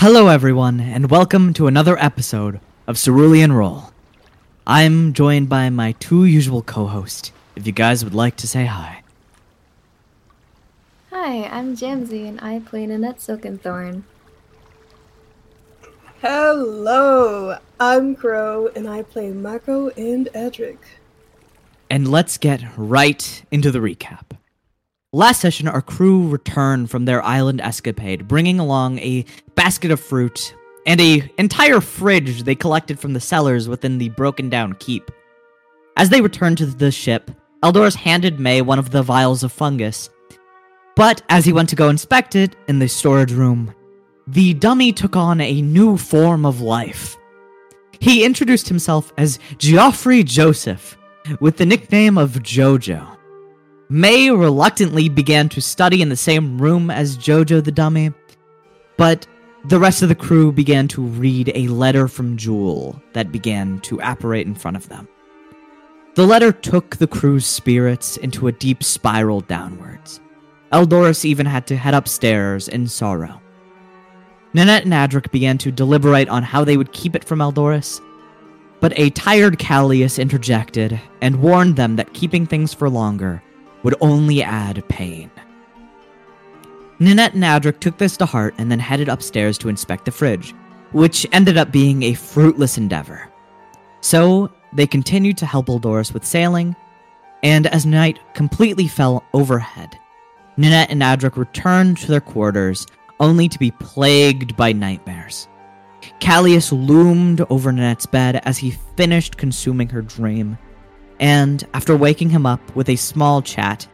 Hello, everyone, and welcome to another episode of Cerulean Roll. I'm joined by my two usual co hosts. If you guys would like to say hi. Hi, I'm Jamsy and I play Nanette Silkenthorn. Hello, I'm Crow and I play Mako and Edric. And let's get right into the recap. Last session, our crew returned from their island escapade, bringing along a basket of fruit and a entire fridge they collected from the cellars within the broken down keep. As they returned to the ship, Eldorus handed May one of the vials of fungus. But as he went to go inspect it in the storage room, the dummy took on a new form of life. He introduced himself as Geoffrey Joseph, with the nickname of Jojo. May reluctantly began to study in the same room as Jojo the dummy, but the rest of the crew began to read a letter from Jewel that began to apparate in front of them. The letter took the crew's spirits into a deep spiral downwards. Eldorus even had to head upstairs in sorrow. Nanette and Adric began to deliberate on how they would keep it from Eldorus, but a tired Callius interjected and warned them that keeping things for longer would only add pain. Nanette and Adric took this to heart and then headed upstairs to inspect the fridge, which ended up being a fruitless endeavor. So, they continued to help Eldorus with sailing, and as night completely fell overhead, Nanette and Adric returned to their quarters only to be plagued by nightmares. Callius loomed over Nanette's bed as he finished consuming her dream, and after waking him up with a small chat,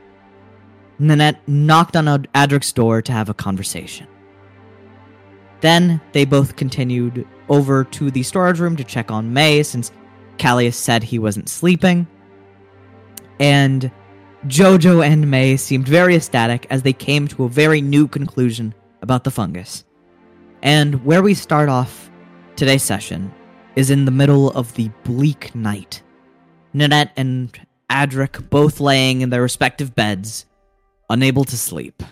Nanette knocked on Adric's door to have a conversation. Then they both continued over to the storage room to check on May since Callius said he wasn't sleeping. And Jojo and May seemed very ecstatic as they came to a very new conclusion about the fungus. And where we start off today's session is in the middle of the bleak night. Nanette and Adric both laying in their respective beds, unable to sleep.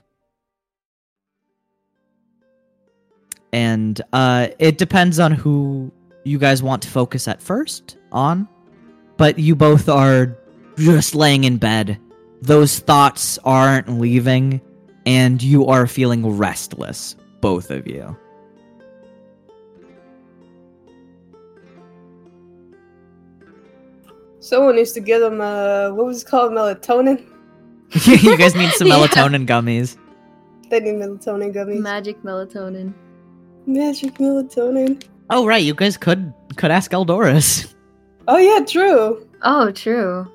And uh, it depends on who you guys want to focus at first on, but you both are just laying in bed. Those thoughts aren't leaving, and you are feeling restless, both of you. Someone needs to get them, uh, what was it called? Melatonin? you guys need some melatonin gummies. They need melatonin gummies. Magic melatonin. Magic melatonin. Oh right, you guys could could ask Eldoris. Oh yeah, true. Oh, true.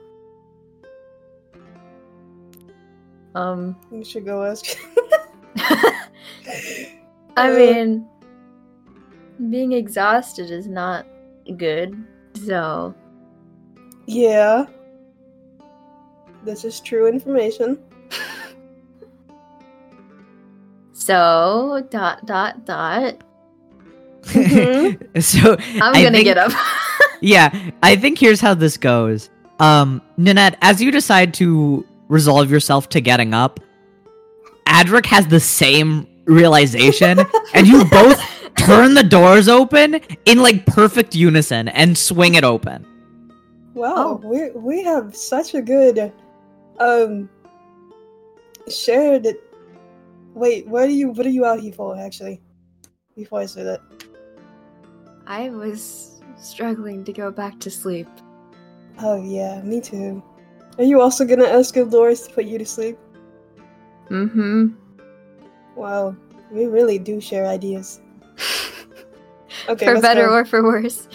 Um, You should go ask. I Uh, mean, being exhausted is not good, so yeah. This is true information. so dot dot dot. Mhm. so I'm gonna get up. yeah, I think here's how this goes. Um, Nanette, as you decide to resolve yourself to getting up, Adric has the same realization, and you both turn the doors open in like perfect unison and swing it open. Wow, we we have such a good um shared Wait, what are you what are you out here for actually? Before I say that. I was struggling to go back to sleep. Oh yeah, me too. Are you also gonna ask Eldorus to put you to sleep? Mm-hmm. Wow, we really do share ideas. Okay, for better go. or for worse.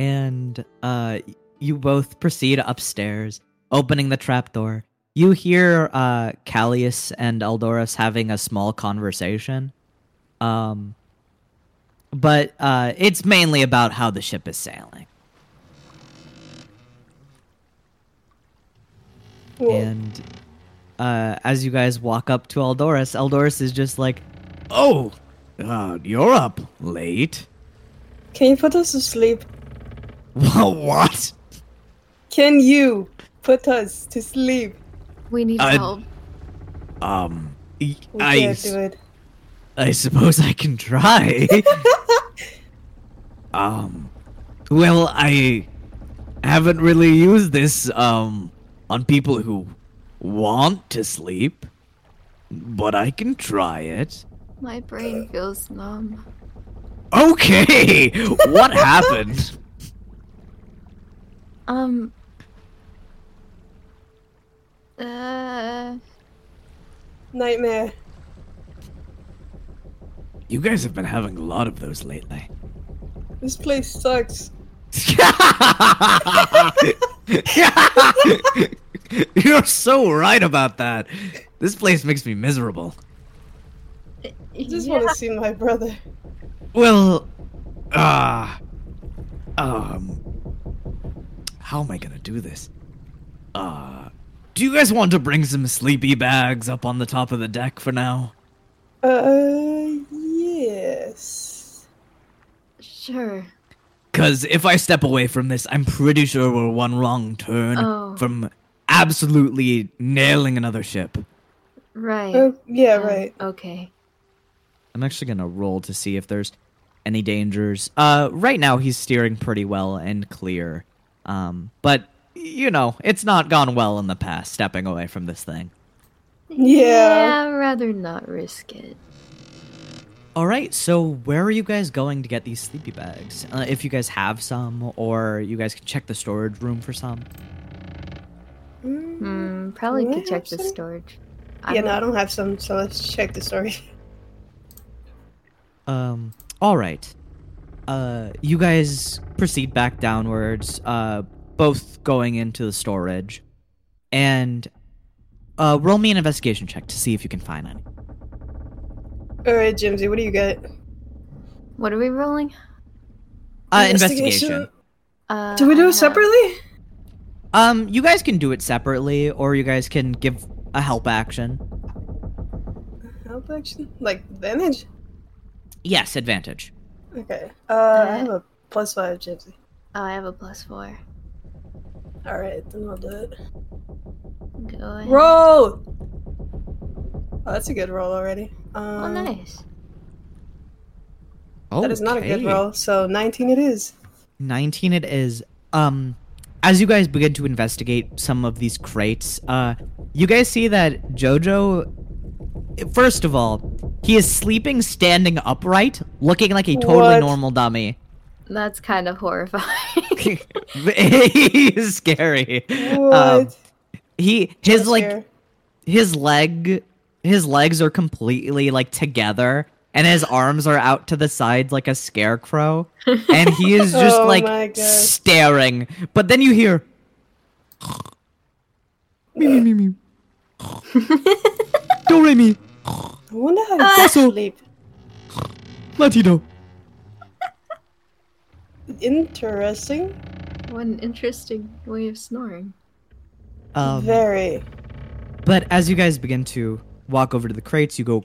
And uh you both proceed upstairs opening the trapdoor you hear uh callius and eldorus having a small conversation. Um but uh it's mainly about how the ship is sailing. Well, and uh as you guys walk up to eldorus eldorus is just like oh uh, you're up late. Can you put us to sleep? what Can you put us to sleep? We need Uh, help. Um, We I, can't do it. I suppose I can try. um, well, I haven't really used this um on people who want to sleep, but I can try it. My brain feels numb. Okay, what happened? Um. Uh. Nightmare. You guys have been having a lot of those lately. This place sucks. You're so right about that. This place makes me miserable. I just yeah. want to see my brother. Well, uh, um, how am I gonna do this? Uh, do you guys want to bring some sleepy bags up on the top of the deck for now? Uh, yes. Sure. Cause if I step away from this, I'm pretty sure we're one wrong turn Oh. from absolutely nailing another ship. Right. Oh, yeah, Uh, right. Okay. I'm actually gonna roll to see if there's any dangers. Uh, right now he's steering pretty well and clear. Um, but you know, it's not gone well in the past stepping away from this thing. Yeah. I'd rather not risk it. All right, so where are you guys going to get these sleepy bags? Uh, if you guys have some, or you guys can check the storage room for some. Mm, Hmm. Probably Do could check have the some? storage. Yeah, no, I don't have some, so let's check the storage. Um, all right. Uh, you guys proceed back downwards, uh, both going into the storage, and uh, roll me an investigation check to see if you can find any. Alright, Jimsy, what do you get? What are we rolling? Uh, Investigation. investigation. Uh, Do we do it separately? Um, you guys can do it separately, or you guys can give a help action. Help action? Like advantage? Yes, advantage. Okay. Uh, I have a plus five, Jimsy. Oh, I have a plus four. Alright, then I'll do it. Go ahead. Roll! Oh, that's a good roll already. Um, Oh, nice. Oh, That is not a good roll, so 19 it is. 19 it is. Um, as you guys begin to investigate some of these crates, uh, you guys see that Jojo. First of all, he is sleeping standing upright, looking like a totally What? normal dummy. That's kind of horrifying. he is scary. What? Um, he his Just like here. his leg his legs are completely like together and his arms are out to the sides like a scarecrow and he is just Oh like staring but then you hear me me me me do re mi I wonder how Ah. you sleep. latino Interesting. what an interesting way of snoring. um, Very. But as you guys begin to walk over to the crates, you go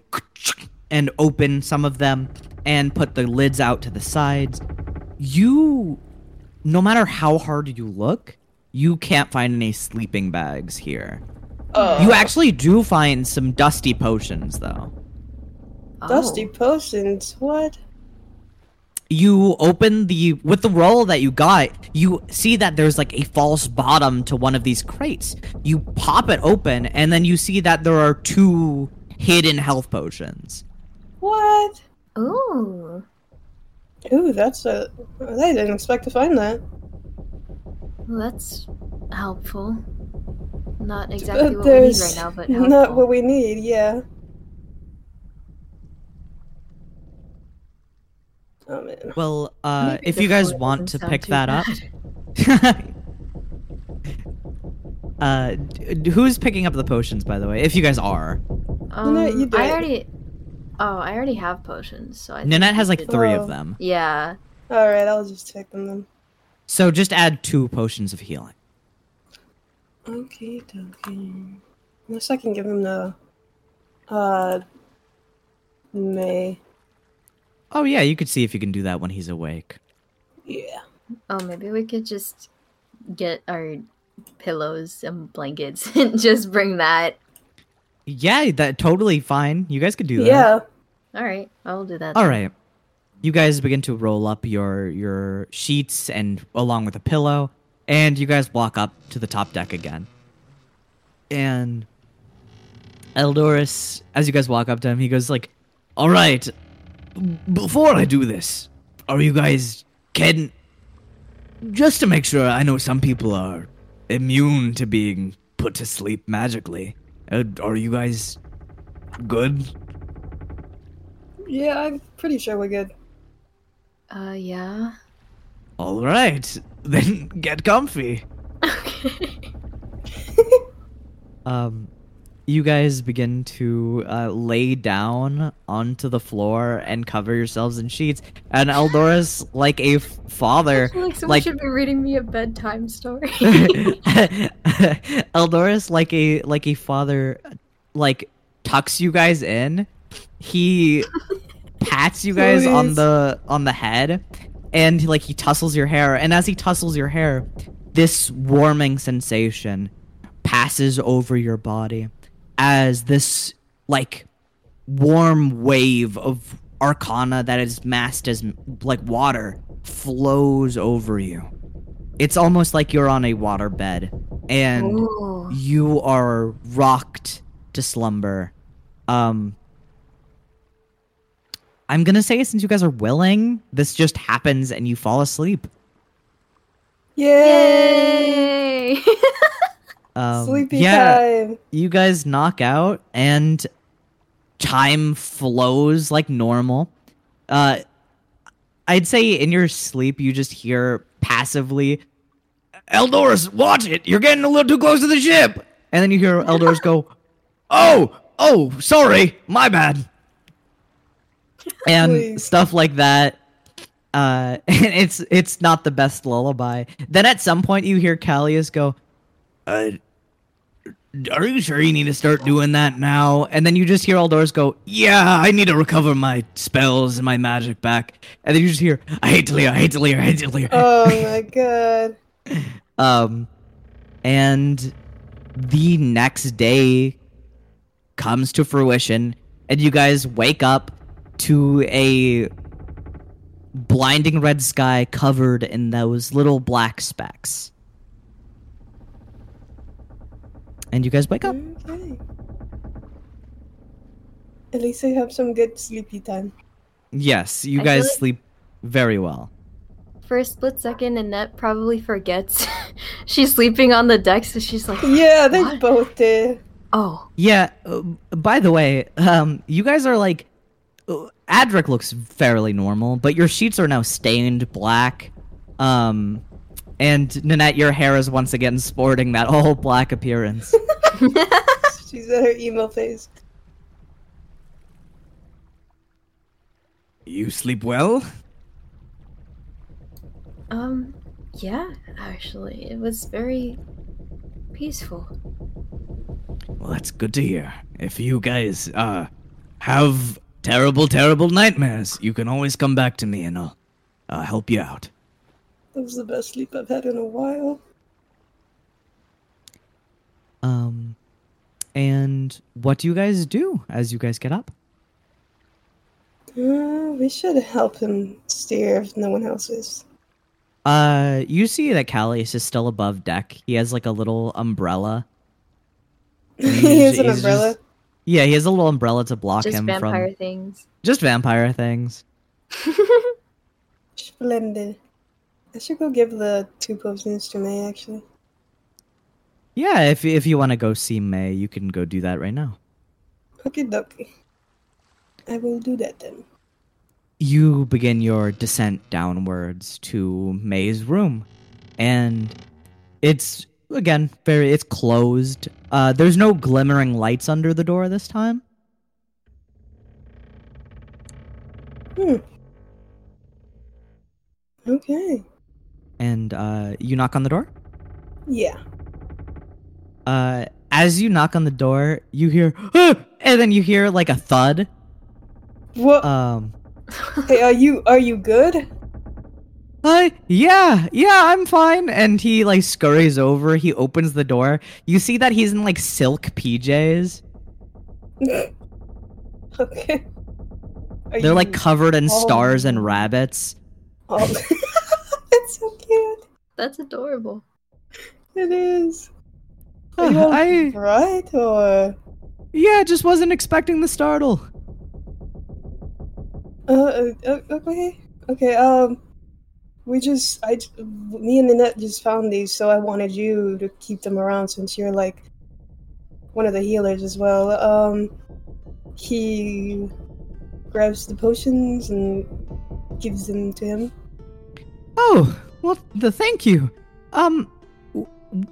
and open some of them and put the lids out to the sides. You, no matter how hard you look, you can't find any sleeping bags here. Uh, You actually do find some dusty potions, though. Dusty Oh. potions. What? You open the with the roll that you got, you see that there's like a false bottom to one of these crates. You pop it open, and then you see that there are two hidden health potions. What? Ooh. Ooh, that's a. I didn't expect to find that. Well, that's helpful. Not exactly But what we need right now, but helpful. not what we need. Yeah. Oh man. Well, uh, if you guys want to pick too that up, uh, who's picking up the potions? By the way, if you guys are, Um, No, you do I already. Oh, I already have potions, so I. think Nanette has like could- three Oh. of them, Yeah. All right, I'll just take them then. so just add two potions of healing. Okay, dokie. Unless I can give him the. Uh. May. Oh yeah, you could see if you can do that when he's awake. Yeah. Oh, maybe we could just get our pillows and blankets and just bring that. Yeah, that totally fine. You guys could do that. Yeah. All right, I'll do that. All then. right. You guys begin to roll up your your sheets and along with a pillow, and you guys walk up to the top deck again. And Eldoris, as you guys walk up to him, he goes like, "All right, before I do this, are you guys can just to make sure I know some people are immune to being put to sleep magically. Uh, are you guys good? Yeah, I'm pretty sure we're good. Uh, yeah. All right, then get comfy. Okay. Um, you guys begin to uh, lay down onto the floor and cover yourselves in sheets. And Eldorus like a f- father, I feel like someone like should be reading me a bedtime story. Eldorus like a like a father, like tucks you guys in. He pats you guys on the on the head, and like he tussles your hair. And as he tussles your hair, this warming sensation passes over your body as this like warm wave of arcana that is massed as like water flows over you. It's almost like you're on a waterbed and Ooh. you are rocked to slumber. Um I'm going to say since you guys are willing, this just happens and you fall asleep. Yay! Yay! Um, Sleepy yeah, time. you guys knock out and time flows like normal. Uh I'd say in your sleep you just hear passively Eldoris, watch it. You're getting a little too close to the ship. And then you hear Eldoris go, "Oh, oh, sorry. My bad." And stuff like that. Uh and it's it's not the best lullaby. Then at some point you hear Callius go, uh, are you sure you need to start doing that now? And then you just hear Aldorus go, Yeah, I need to recover my spells and my magic back. And then you just hear, I hate to leave, I hate to leave, I hate to leave. Oh my god. Um, and the next day comes to fruition, and you guys wake up to a blinding red sky covered in those little black specks. And you guys wake up. Okay. At least I have some good sleepy time. Yes, you I guys like- sleep very well. For a split second, Annette probably forgets she's sleeping on the deck, so she's like, Yeah, they What? both did. "Oh, Yeah. Uh, by the way, um, you guys are like, Adric looks fairly normal, but your sheets are now stained black. Um, and Nanette, your hair is once again sporting that all black appearance. She's at her emo phase. you sleep well? um, yeah, actually, it was very peaceful." Well, that's good to hear. If you guys uh have terrible, terrible nightmares, you can always come back to me, and I'll uh, help you out. That was the best sleep I've had in a while. Um, and what do you guys do as you guys get up? Uh, we should help him steer if no one else is. Uh, you see that Callius is still above deck. He has like a little umbrella. he has an umbrella. just- Yeah, he has a little umbrella to block him. Just him vampire from things. just vampire things. Splendid. I should go give the two potions to May, actually. Yeah, if if you want to go see May, you can go do that right now. Okay, dokie. I will do that then. You begin your descent downwards to May's room, and it's again very it's closed. Uh, there's no glimmering lights under the door this time. Hmm. Okay. And uh, you knock on the door. Yeah. uh, as you knock on the door, you hear, "Ah!" and then you hear like a thud. What? Um, hey, are you are you good? Uh, yeah, yeah, I'm fine. And he like scurries over. He opens the door. You see that he's in like silk PJs, okay. Are They're like covered in stars and Oh. rabbits. Oh. it's so cute. That's adorable. It is. Are you all I right or? yeah, just wasn't expecting the startle. Uh, uh, uh, okay. Okay. Um, we just i me and Nanette just found these, so I wanted you to keep them around since you're like one of the healers as well. Um, he grabs the potions and gives them to him. Oh, well, the thank you. Um, w-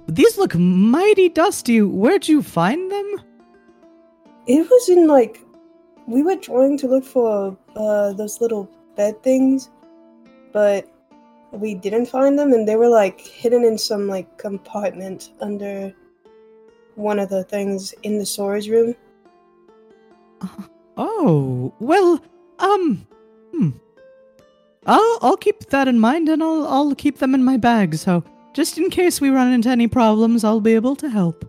these look mighty dusty. Where'd you find them? It was in like we were trying to look for uh those little bed things, but we didn't find them, and they were like hidden in some like compartment under one of the things in the storage room. Oh, well, um, hmm. I'll I'll keep that in mind, and I'll I'll keep them in my bag. So just in case we run into any problems, I'll be able to help.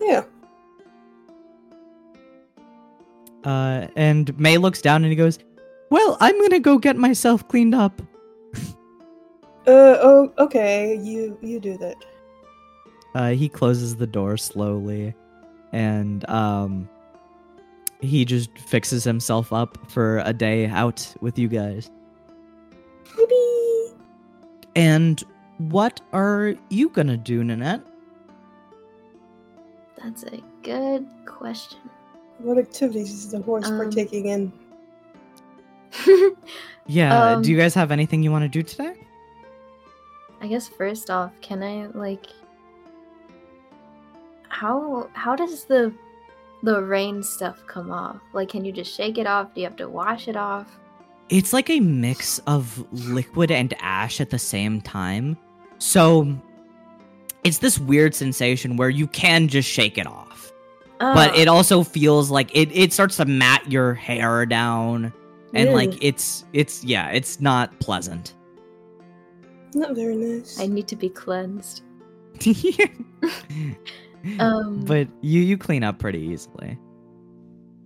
Yeah. Uh, and May looks down and he goes, "Well, I'm gonna go get myself cleaned up." Uh oh. Okay. You you do that. Uh, he closes the door slowly, and um, he just fixes himself up for a day out with you guys. Maybe. And what are you gonna do, Nanette? That's a good question. What activities is the horse Um, partaking in? Yeah, Um, do you guys have anything you want to do today? I guess first off, can I like how how does the the rain stuff come off? Like can you just shake it off? Do you have to wash it off? It's like a mix of liquid and ash at the same time. So it's this weird sensation where you can just shake it off. But Oh, it also feels like it, it starts to mat your hair down and like it's it's yeah, it's not pleasant. Not very nice. I need to be cleansed. Um but you you clean up pretty easily.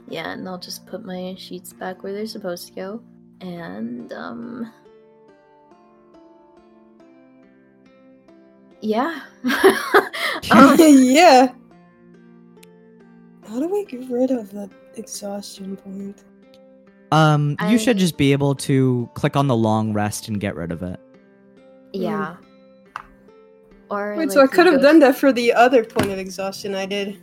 Yeah, and I'll just put my sheets back where they're supposed to go. And um Yeah. um, yeah. How do we get rid of the exhaustion point? Um you should just be able to click on the long rest and get rid of it. Yeah. Or Wait, so I could have done that for the other point of exhaustion I did.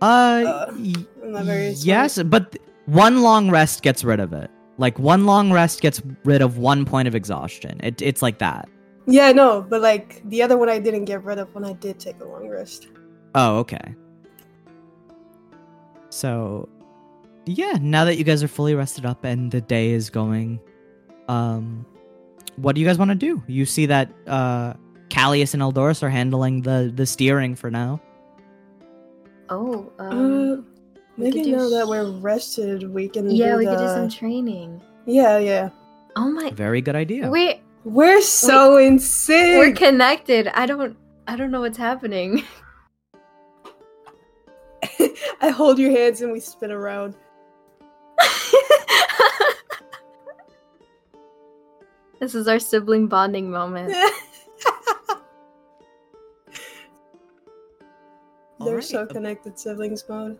Uh, Uh, y- I'm smart. yes, but th- one long rest gets rid of it. Like one long rest gets rid of one point of exhaustion. It, it's like that. Yeah, no, but like the other one I didn't get rid of when I did take a long rest. Oh, okay. So, yeah, now that you guys are fully rested up and the day is going, um, what do you guys want to do? You see that uh, Callius and Eldoris are handling the the steering for now. Oh, Uh, um, we maybe could do that we're rested, we can. yeah, do we the... could do some training. Yeah, yeah. Oh my Very good idea. we We're so insane. we're connected. I don't I don't know what's happening. I hold your hands and we spin around. this is our sibling bonding moment. They're so connected, siblings mode.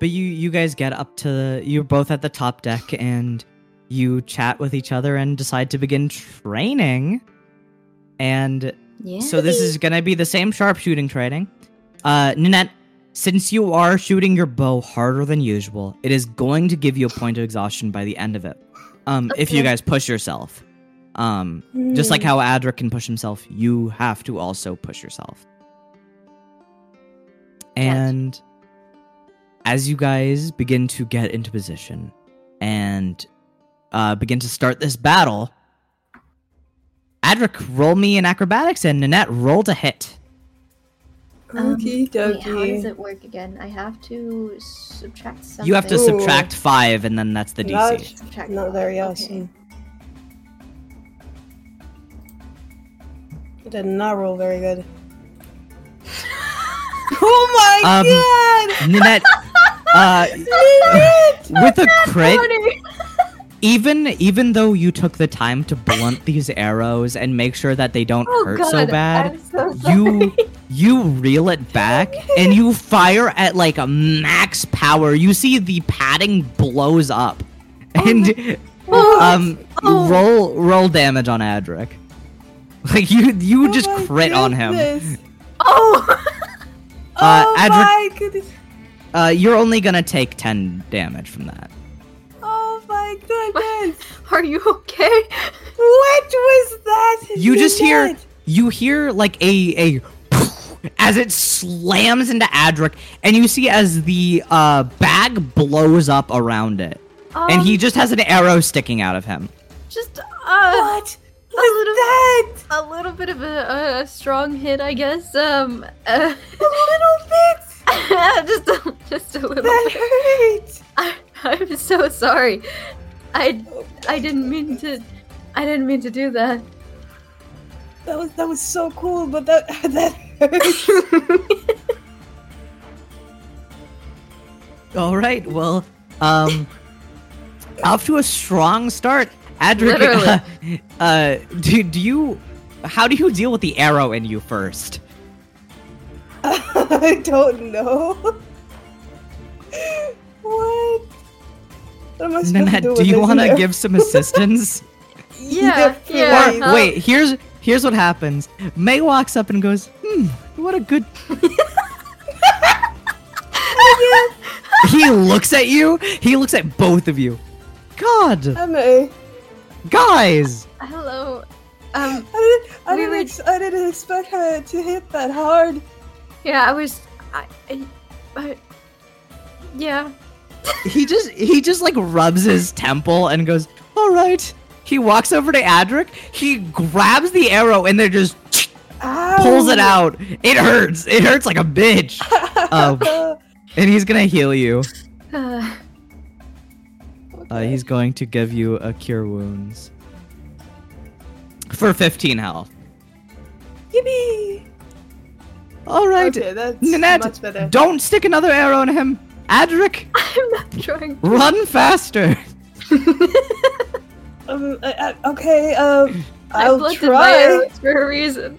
But you you guys get up to you're both at the top deck and you chat with each other and decide to begin training. And Yeah. so this is gonna be the same sharpshooting training. Uh Nanette, since you are shooting your bow harder than usual, it is going to give you a point of exhaustion by the end of it. Um if you guys push yourself. Um just like Hmm. how Adric can push himself, you have to also push yourself. And as you guys begin to get into position and uh, begin to start this battle, Adric, roll me in acrobatics, and Nanette, roll to hit. Um, Okie wait, how does it work again? I have to subtract something. You have to Ooh. subtract five, and then that's the DC. Not, Subtract not five, very okay. Awesome. Did not roll very good. oh my Um, god! Nanette, uh, with a crit, Funny. even even though you took the time to blunt these arrows and make sure that they don't Oh hurt god, so bad, so you you reel it back and you fire at like a max power. You see the padding blows up, and Oh, um, Oh. roll roll damage on Adric. Like you you Oh just my crit on him. oh. Uh, oh Adric- my goodness. Uh, you're only gonna take ten damage from that. Oh my goodness. Are you okay? what was that? You just hear you hear like a a as it slams into Adric, and you see as the uh, bag blows up around it, and he Um, just has an arrow sticking out of him. just uh, What? A little that? a little bit of a, a strong hit, I guess. Um, uh, A little bit. just a, just a little That bit. hurt. I, I'm so sorry. I I didn't mean to. I didn't mean to do that. That was that was so cool, but that that hurt. All right, well, um, off to a strong start, Adric. Literally. Uh, uh, do do you? How do you deal with the arrow in you first? I don't know. What? What am I supposed Nanette, to do do you want to give some assistance? Yeah, Yeah, yeah. please. Or, wait, here's here's what happens. May walks up and goes, "Hmm, what a good." he looks at you. He looks at both of you. God, Emma, guys. Hello. Um. I didn't, I We didn't, were- ex- I didn't expect her to hit that hard. Yeah, I was. I. I, I yeah. He just he just like rubs his temple and goes, "All right." He walks over to Adric. He grabs the arrow and then just pulls it out. It hurts. It hurts like a bitch. Um, and he's gonna heal you. Uh, Uh, he's going to give you a cure wounds for 15 health. Yippee! All right, Okay, that's Nanette, much better. don't stick another arrow in him. Adric, I'm not trying. run faster. Um, I, I, okay, um, I I'll blunted my try. arrows for a reason.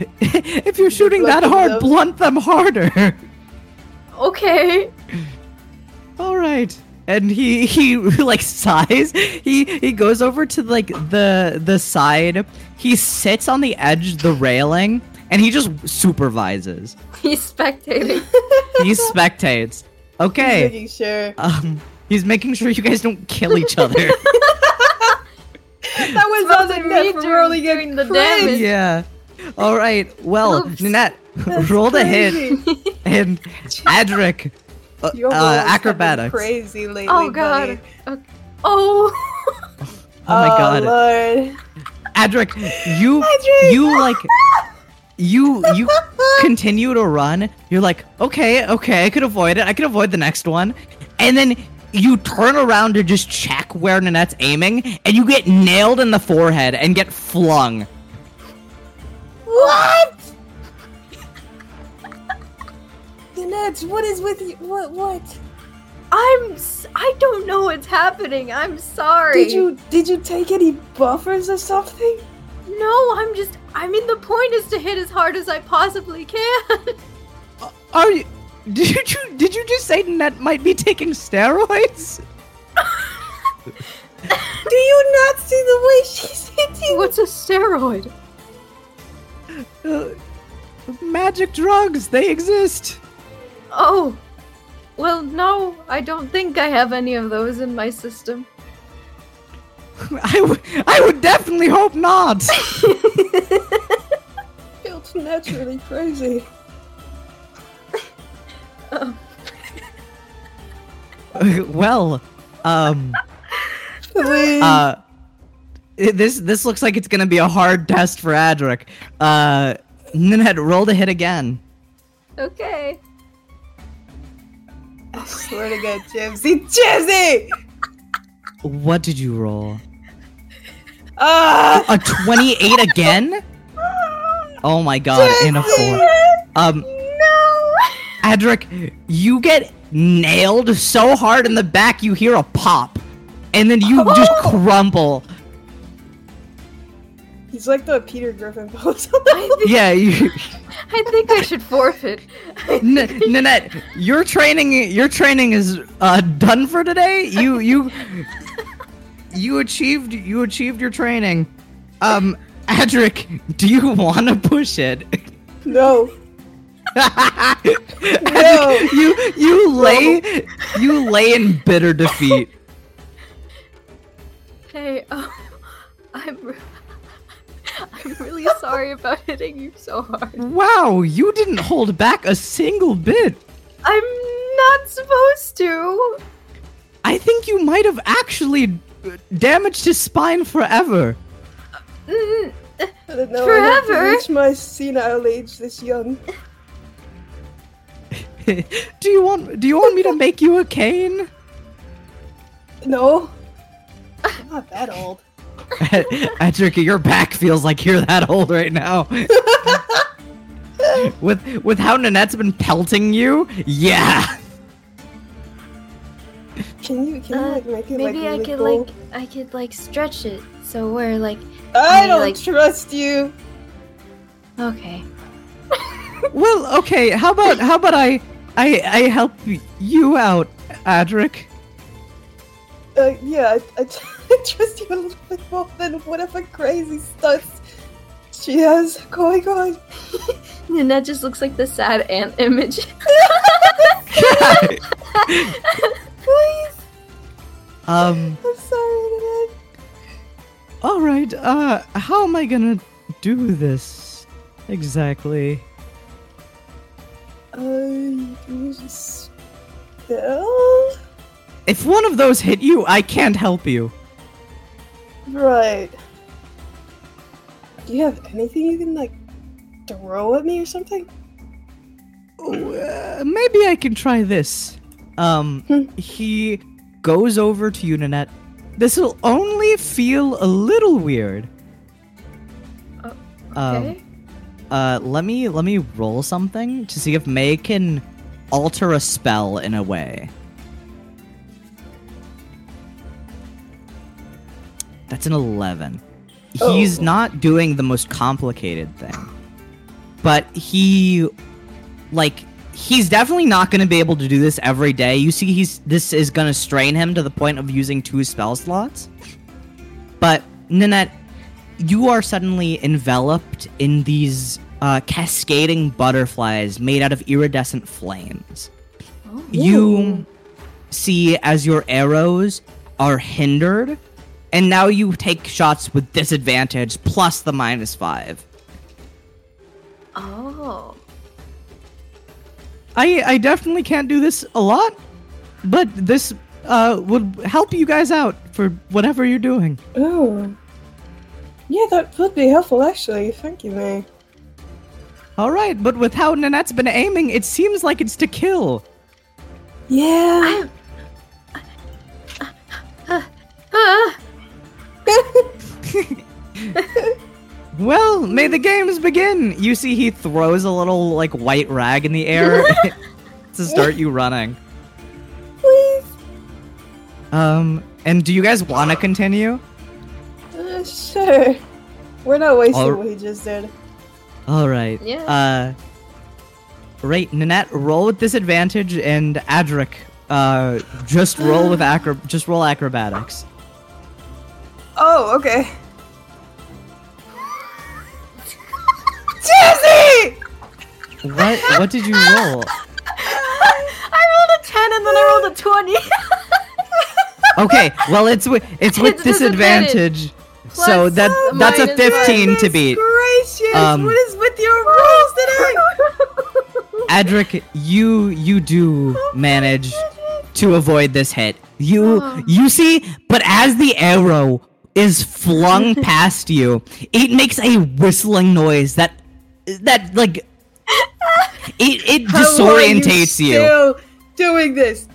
if you're shooting that hard, them. blunt them harder. Okay. All right. And he he like sighs. He he goes over to like the the side. He sits on the edge, the railing, and he just supervises. He's spectating. He spectates. Okay. He's Making sure. Um, he's making sure you guys don't kill each other. That was Supposed on to the be net me for doing- rolling the crit. damage. yeah. All right. Well, Oops. Nanette, roll the hit, crazy. and Adric, uh, uh, rolls have been acrobatics. Crazy lately, oh god. buddy. Okay. Oh. Oh my god, Lord. Adric, you Adric! you like you you continue to run. You're like, okay, okay, I could avoid it. I could avoid the next one, and then you turn around to just check where Nanette's aiming, and you get nailed in the forehead and get flung. What? Nanette, what is with you? What? What? I'm. s- I don't know what's happening. I'm sorry. Did you did you take any buffers or something? No, I'm just. I mean, the point is to hit as hard as I possibly can. Are you? Did you did you just say Nanette might be taking steroids? Do you not see the way she's hitting? What's a steroid? Uh, magic drugs, they exist. Oh. Well, no, I don't think I have any of those in my system. I would I would definitely hope not. Feels naturally crazy. Um, well, um, uh, this this looks like it's gonna be a hard test for Adric. Uh, Nanette, roll to hit again. okay. I swear to God, Jimsy, Jimsy! What did you roll? Ah! A twenty-eight again? Oh my god, in a four. Um, No. Adric, you get nailed so hard in the back you hear a pop. And then you just crumple. He's like the Peter Griffin pose. Yeah, you I think I should forfeit. N- Nanette, your training your training is uh, done for today. You you you achieved you achieved your training. Um Adric, do you want to push it? no. Adric, you you lay you lay in bitter defeat. Hey, um, I'm, re- I'm really sorry about hitting you so hard. Wow, you didn't hold back a single bit. I'm not supposed to. I think you might have actually damaged his spine forever. Mm, I don't know. I have reach my senile age this young. do you want do you want me to make you a cane? No. I'm not that old. Adric, your back feels like you're that old right now. with with how Nanette's been pelting you, yeah. Can you can you Uh, like make it maybe like I really could cool? like I could like stretch it so we're like I maybe, don't like- trust you. okay. Well, okay. How about how about I I I help you out, Adric? Uh, yeah, I, I, I trust you a little bit more than whatever crazy stunts she has going on. And that just looks like the sad ant image. Please, um. I'm sorry, Nanette. All right. Uh, how am I gonna do this exactly? Uh, you just spell? If one of those hit you, I can't help you. Right. Do you have anything you can like throw at me or something? Oh, uh, maybe I can try this. Um, Hmm. he goes over to Nanette. This will only feel a little weird. Oh, Um, Okay. uh, let me let me roll something to see if May can alter a spell in a way. That's an eleven. He's Oh. not doing the most complicated thing, but he, like, he's definitely not going to be able to do this every day. You see, he's this is going to strain him to the point of using two spell slots. But Nanette, you are suddenly enveloped in these uh, cascading butterflies made out of iridescent flames. Oh. You see as your arrows are hindered, and now you take shots with disadvantage plus the minus five. Oh. I I definitely can't do this a lot, but this uh would help you guys out for whatever you're doing. Oh. Yeah, that would be helpful actually. Thank you, May. All right, but with how Nanette's been aiming, it seems like it's to kill. Yeah. I'm. Ah. Well, may the games begin. You see, he throws a little like white rag in the air to start you running. Please. Um, and do you guys want to continue? Uh, sure. We're not wasting All- what he just did. All right. Yeah. Uh, right, Nanette, roll with disadvantage, and Adric, uh, just roll with acro- just roll acrobatics. Oh, okay. Jesse! What? What did you roll? I rolled a 10 and then I rolled a 20. Okay, well it's with it's with It's disadvantage. So Plus that that's a minus 15 to beat. Gracious! Um, what is with your rolls today? Adric, you you do manage to avoid this hit. You Oh. you see, but as the arrow is flung past you, it makes a whistling noise that that like it it How are disorientates you. Still doing this.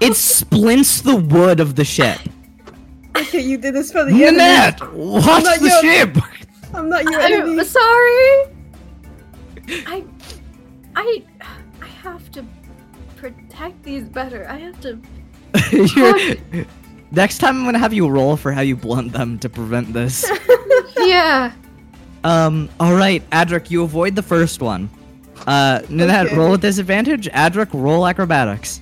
It splints the wood of the ship. okay, you did this for the enemy. Nanette, watch not the your- ship. I'm not your enemy. I'm sorry. I I I have to protect these better. I have to. You're- Next time I'm gonna have you roll for how you blunt them to prevent this. Yeah. Um, alright, Adric, you avoid the first one. Uh, Nanette, Okay. roll with disadvantage. Adric, roll acrobatics.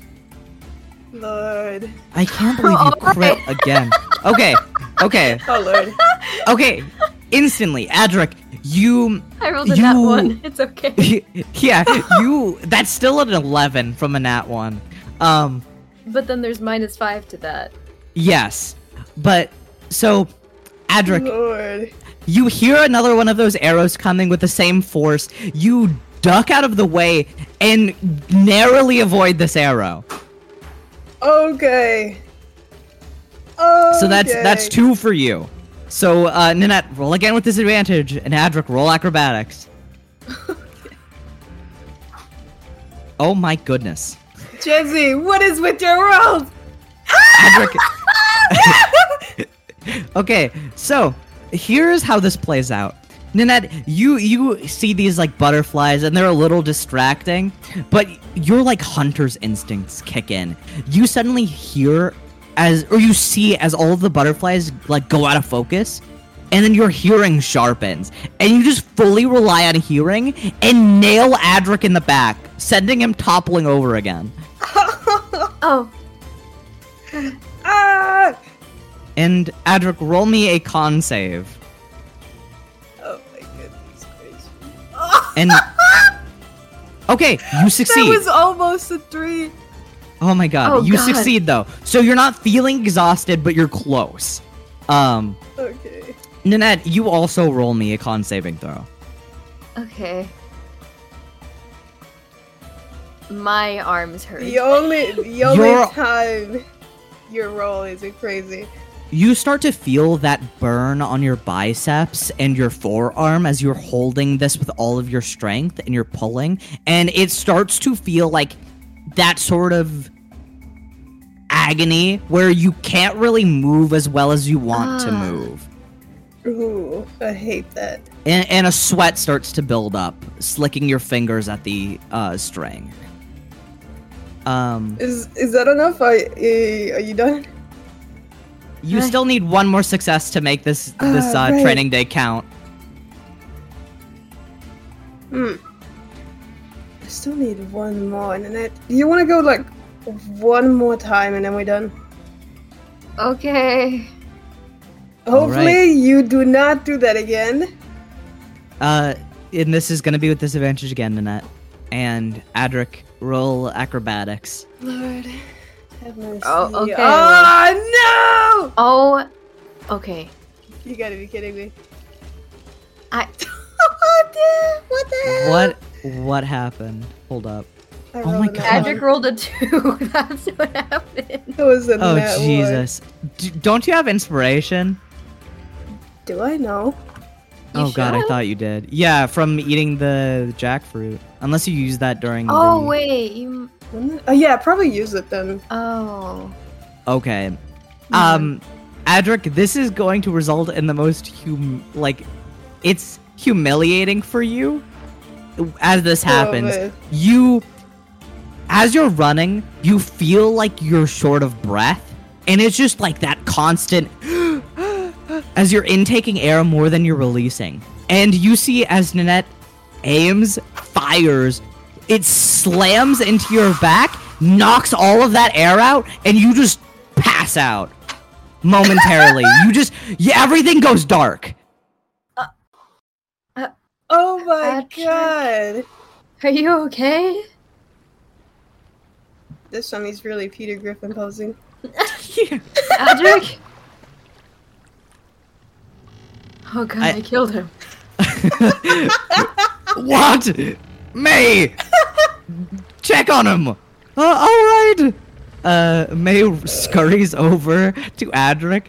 Lord. I can't believe you Alright. crit again. Okay, okay, Oh Lord. okay. Instantly, Adric, you I rolled a nat one. It's okay. yeah, you. That's still an eleven from a nat one. Um, But then there's minus five to that. Yes, but so, Adric, Lord. you hear another one of those arrows coming with the same force. You duck out of the way and narrowly avoid this arrow. Okay. Oh. So that's that's two for you. So, uh, Nanette, roll again with disadvantage, and Adric, roll acrobatics. Oh my goodness. Jesse, what is with your rolls? Adric. okay, so here's how this plays out. Nanette, you you see these like butterflies and they're a little distracting, but your like hunter's instincts kick in. You suddenly hear as or you see as all of the butterflies like go out of focus, and then your hearing sharpens, and you just fully rely on hearing and nail Adric in the back, sending him toppling over again. Oh, ah! And Adric, roll me a con save. Oh my goodness gracious. And okay, you succeed. That was almost a three. oh my god, Oh, you God. succeed though. So you're not feeling exhausted, but you're close. Um, Okay. Nanette, you also roll me a con saving throw. okay. My arms hurt. The only the only Your- time your roll isn't crazy. You start to feel that burn on your biceps and your forearm as you're holding this with all of your strength and you're pulling, and it starts to feel like that sort of agony where you can't really move as well as you want to Ah. move. Ooh, I hate that. and, and a sweat starts to build up, slicking your fingers at the uh, string. Um, Is is that enough? Are, uh, are you done? you Right. still need one more success to make this this Ah, uh, right. training day count. Hmm. I still need one more, and then it, you want to go like one more time, and then we're done. Okay. Hopefully, right. you do not do that again. Uh, and this is gonna be with disadvantage again, Nanette. And Adric, roll acrobatics. Lord, have mercy. Oh, okay. Oh no! Oh. Okay. You gotta be kidding me. I. oh dear! What the hell? What what happened? Hold up. I Oh my rolled a nat God. Patrick one. rolled a two. That's what happened. It was a Oh nat one. Jesus! D- don't you have inspiration? Do I know? You oh God, I thought you did. Yeah, from eating the jackfruit. Unless you use that during. Oh the... wait, you. Oh yeah, probably use it then. Oh. Okay. Um, Adric, this is going to result in the most hum like, it's humiliating for you. As this happens, man. you, as you're running, you feel like you're short of breath, and it's just like that constant, as you're intaking air more than you're releasing, and you see as Nanette aims, fires, it slams into your back, knocks all of that air out, and you just pass out momentarily. you just, yeah, everything goes dark. Uh, uh, oh my Patrick. god! Are you okay? This one is really Peter Griffin posing. Adric? Oh god, I- I, killed him. what? May! Check on him! Uh, alright! Uh, May scurries over to Adric.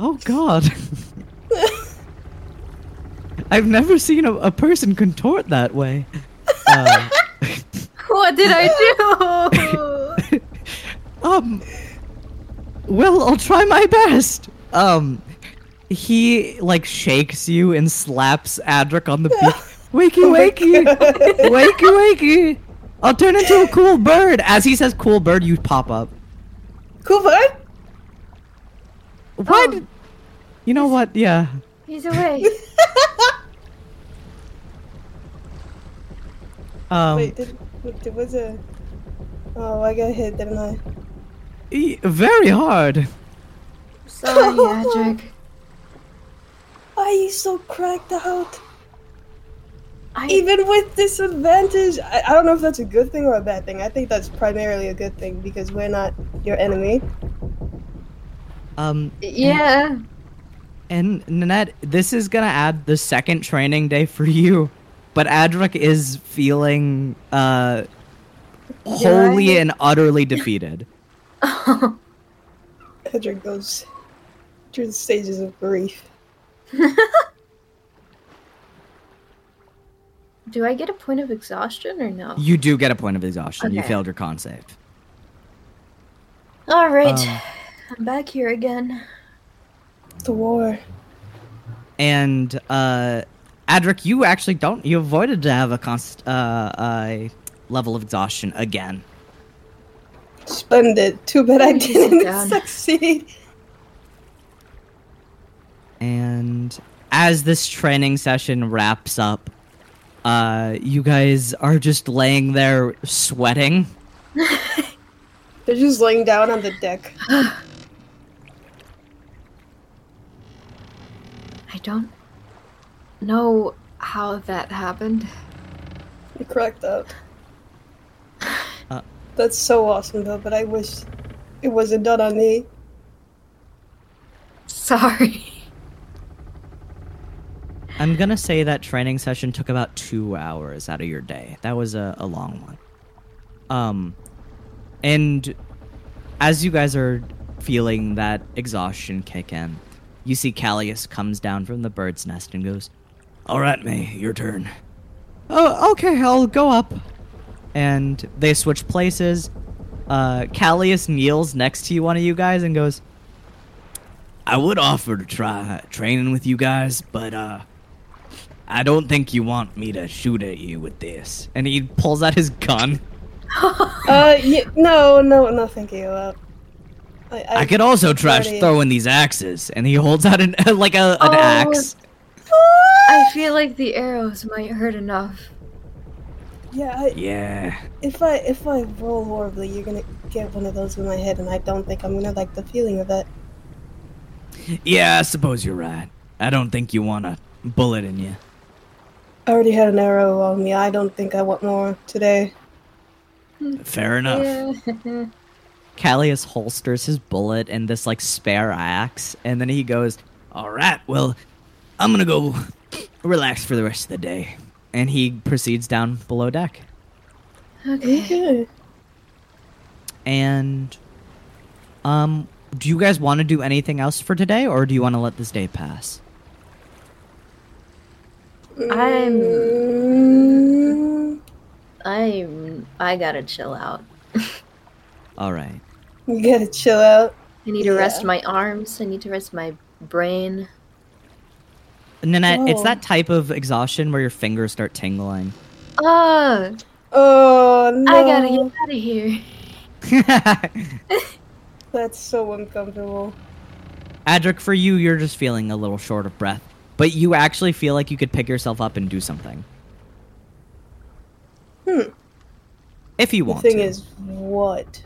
Oh god. I've never seen a, a person contort that way. Uh, What did I do? um, well, I'll try my best. Um, he like shakes you and slaps Adric on the beak. Wakey, Oh my wakey, wakey, wakey. I'll turn into a cool bird. As he says cool bird, you pop up. Cool bird. What? Oh. You know what? Yeah. He's away. Um, Wait, did, what- there was a. Oh, I got hit, didn't I? e- very hard. Sorry, Adric. Why are you so cracked out? I Even with disadvantage, I, I don't know if that's a good thing or a bad thing. I think that's primarily a good thing because we're not your enemy. Um, yeah. and Nanette, this is gonna add the second training day for you, but Adric is feeling uh wholly Yeah. and utterly defeated. Adric goes through the stages of grief. Do I get a point of exhaustion or no? You do get a point of exhaustion. You failed your con save. All right, Um, I'm back here again. The war. And uh Adric, you actually don't you avoided to have a const uh a level of exhaustion again. Splendid. Too bad I Let me sit didn't succeed. And as this training session wraps up, uh you guys are just laying there sweating. They're just laying down on the deck. I don't know how that happened. You cracked up. Uh. That's so awesome though, but I wish it wasn't done on me. Sorry. I'm gonna say that training session took about two hours out of your day. That was a, a long one. Um, and as you guys are feeling that exhaustion kick in, you see Callius comes down from the bird's nest and goes, "All right, May, your turn." Oh, okay, I'll go up. And they switch places. Uh, Callius kneels next to you, one of you guys, and goes, I would offer to try training with you guys, but uh I don't think you want me to shoot at you with this. And he pulls out his gun. Uh, yeah, no, no, no, thank you. Uh, I, I, could also try already- throwing these axes. And he holds out an like a, an Oh. axe. I feel like the arrows might hurt enough. Yeah, I, Yeah. if I if I roll horribly, you're gonna get one of those in my head, and I don't think I'm gonna like the feeling of that. Yeah, I suppose you're right. I don't think you want a bullet in you. I already had an arrow on me. I don't think I want more today. Fair enough. Yeah. Callius holsters his bullet and this like spare axe, and then he goes, "All right, well, I'm gonna go relax for the rest of the day." And he proceeds down below deck. okay. Okay. And, um, do you guys want to do anything else for today, or do you want to let this day pass? I'm- I'm. I gotta chill out. All right. you gotta chill out. I need to rest my arms. I need to rest my brain. Nanette, it's Oh. that type of exhaustion where your fingers start tingling. Ah, Oh no! I gotta get out of here. That's so uncomfortable. Adric, for you, you're just feeling a little short of breath, but you actually feel like you could pick yourself up and do something. Hmm. If you want. The thing to. is, what?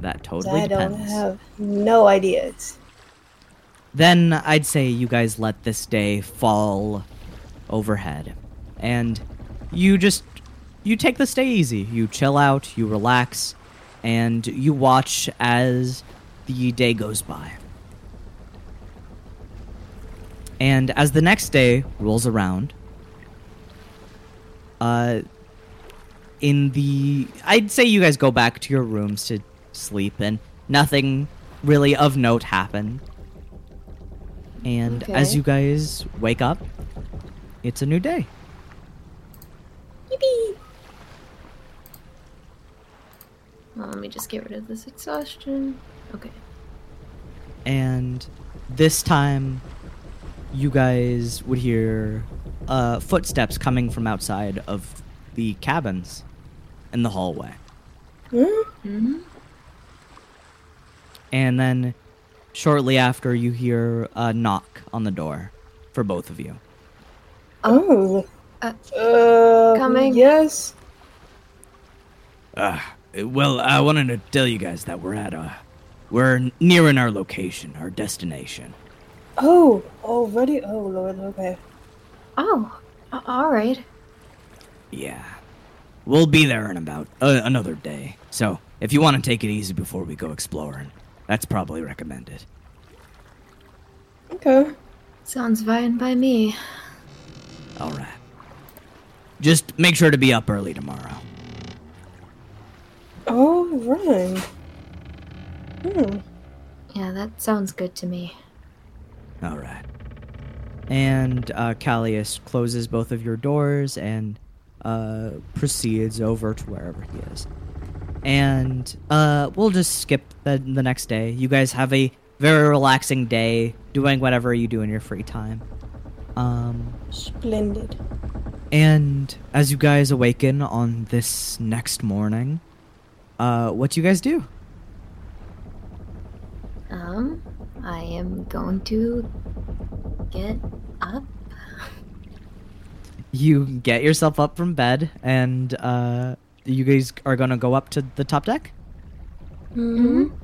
That totally I don't have no ideas. Then I'd say you guys let this day fall overhead. And you just you take this day easy. You chill out, you relax, and you watch as the day goes by. And as the next day rolls around, uh in the I'd say you guys go back to your rooms to sleep and nothing really of note happened. And as you guys wake up, it's a new day. Yippee! Well, let me just get rid of this exhaustion. Okay. And this time, you guys would hear uh, footsteps coming from outside of the cabins in the hallway. Hmm? hmm And then shortly after, you hear a knock on the door for both of you. Oh. Uh, Uh, coming. Yes. Uh, well, I wanted to tell you guys that we're at uh we're nearing our location, our destination. Oh, already? Oh, Lord, okay. Oh, all right. Yeah. We'll be there in about uh, another day. So, if you want to take it easy before we go exploring, that's probably recommended. Okay. Sounds fine by me. All right. Just make sure to be up early tomorrow. All right. Hmm. Yeah, that sounds good to me. All right. And uh, Callius closes both of your doors and uh, proceeds over to wherever he is. And uh, we'll just skip the, the next day. You guys have a very relaxing day, doing whatever you do in your free time. Um, Splendid. and as you guys awaken on this next morning, uh, what do you guys do? Um, I am going to get up. You get yourself up from bed, and uh, you guys are gonna go up to the top deck. Mm-hmm.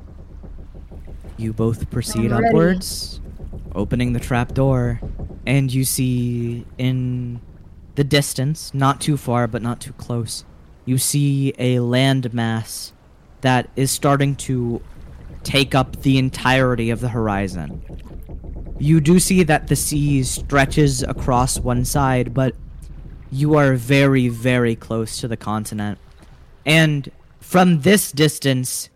You both proceed I'm ready. upwards, opening the trap door, and you see in the distance, not too far but not too close, you see a landmass that is starting to take up the entirety of the horizon. You do see that the sea stretches across one side, but you are very, very close to the continent. And from this distance,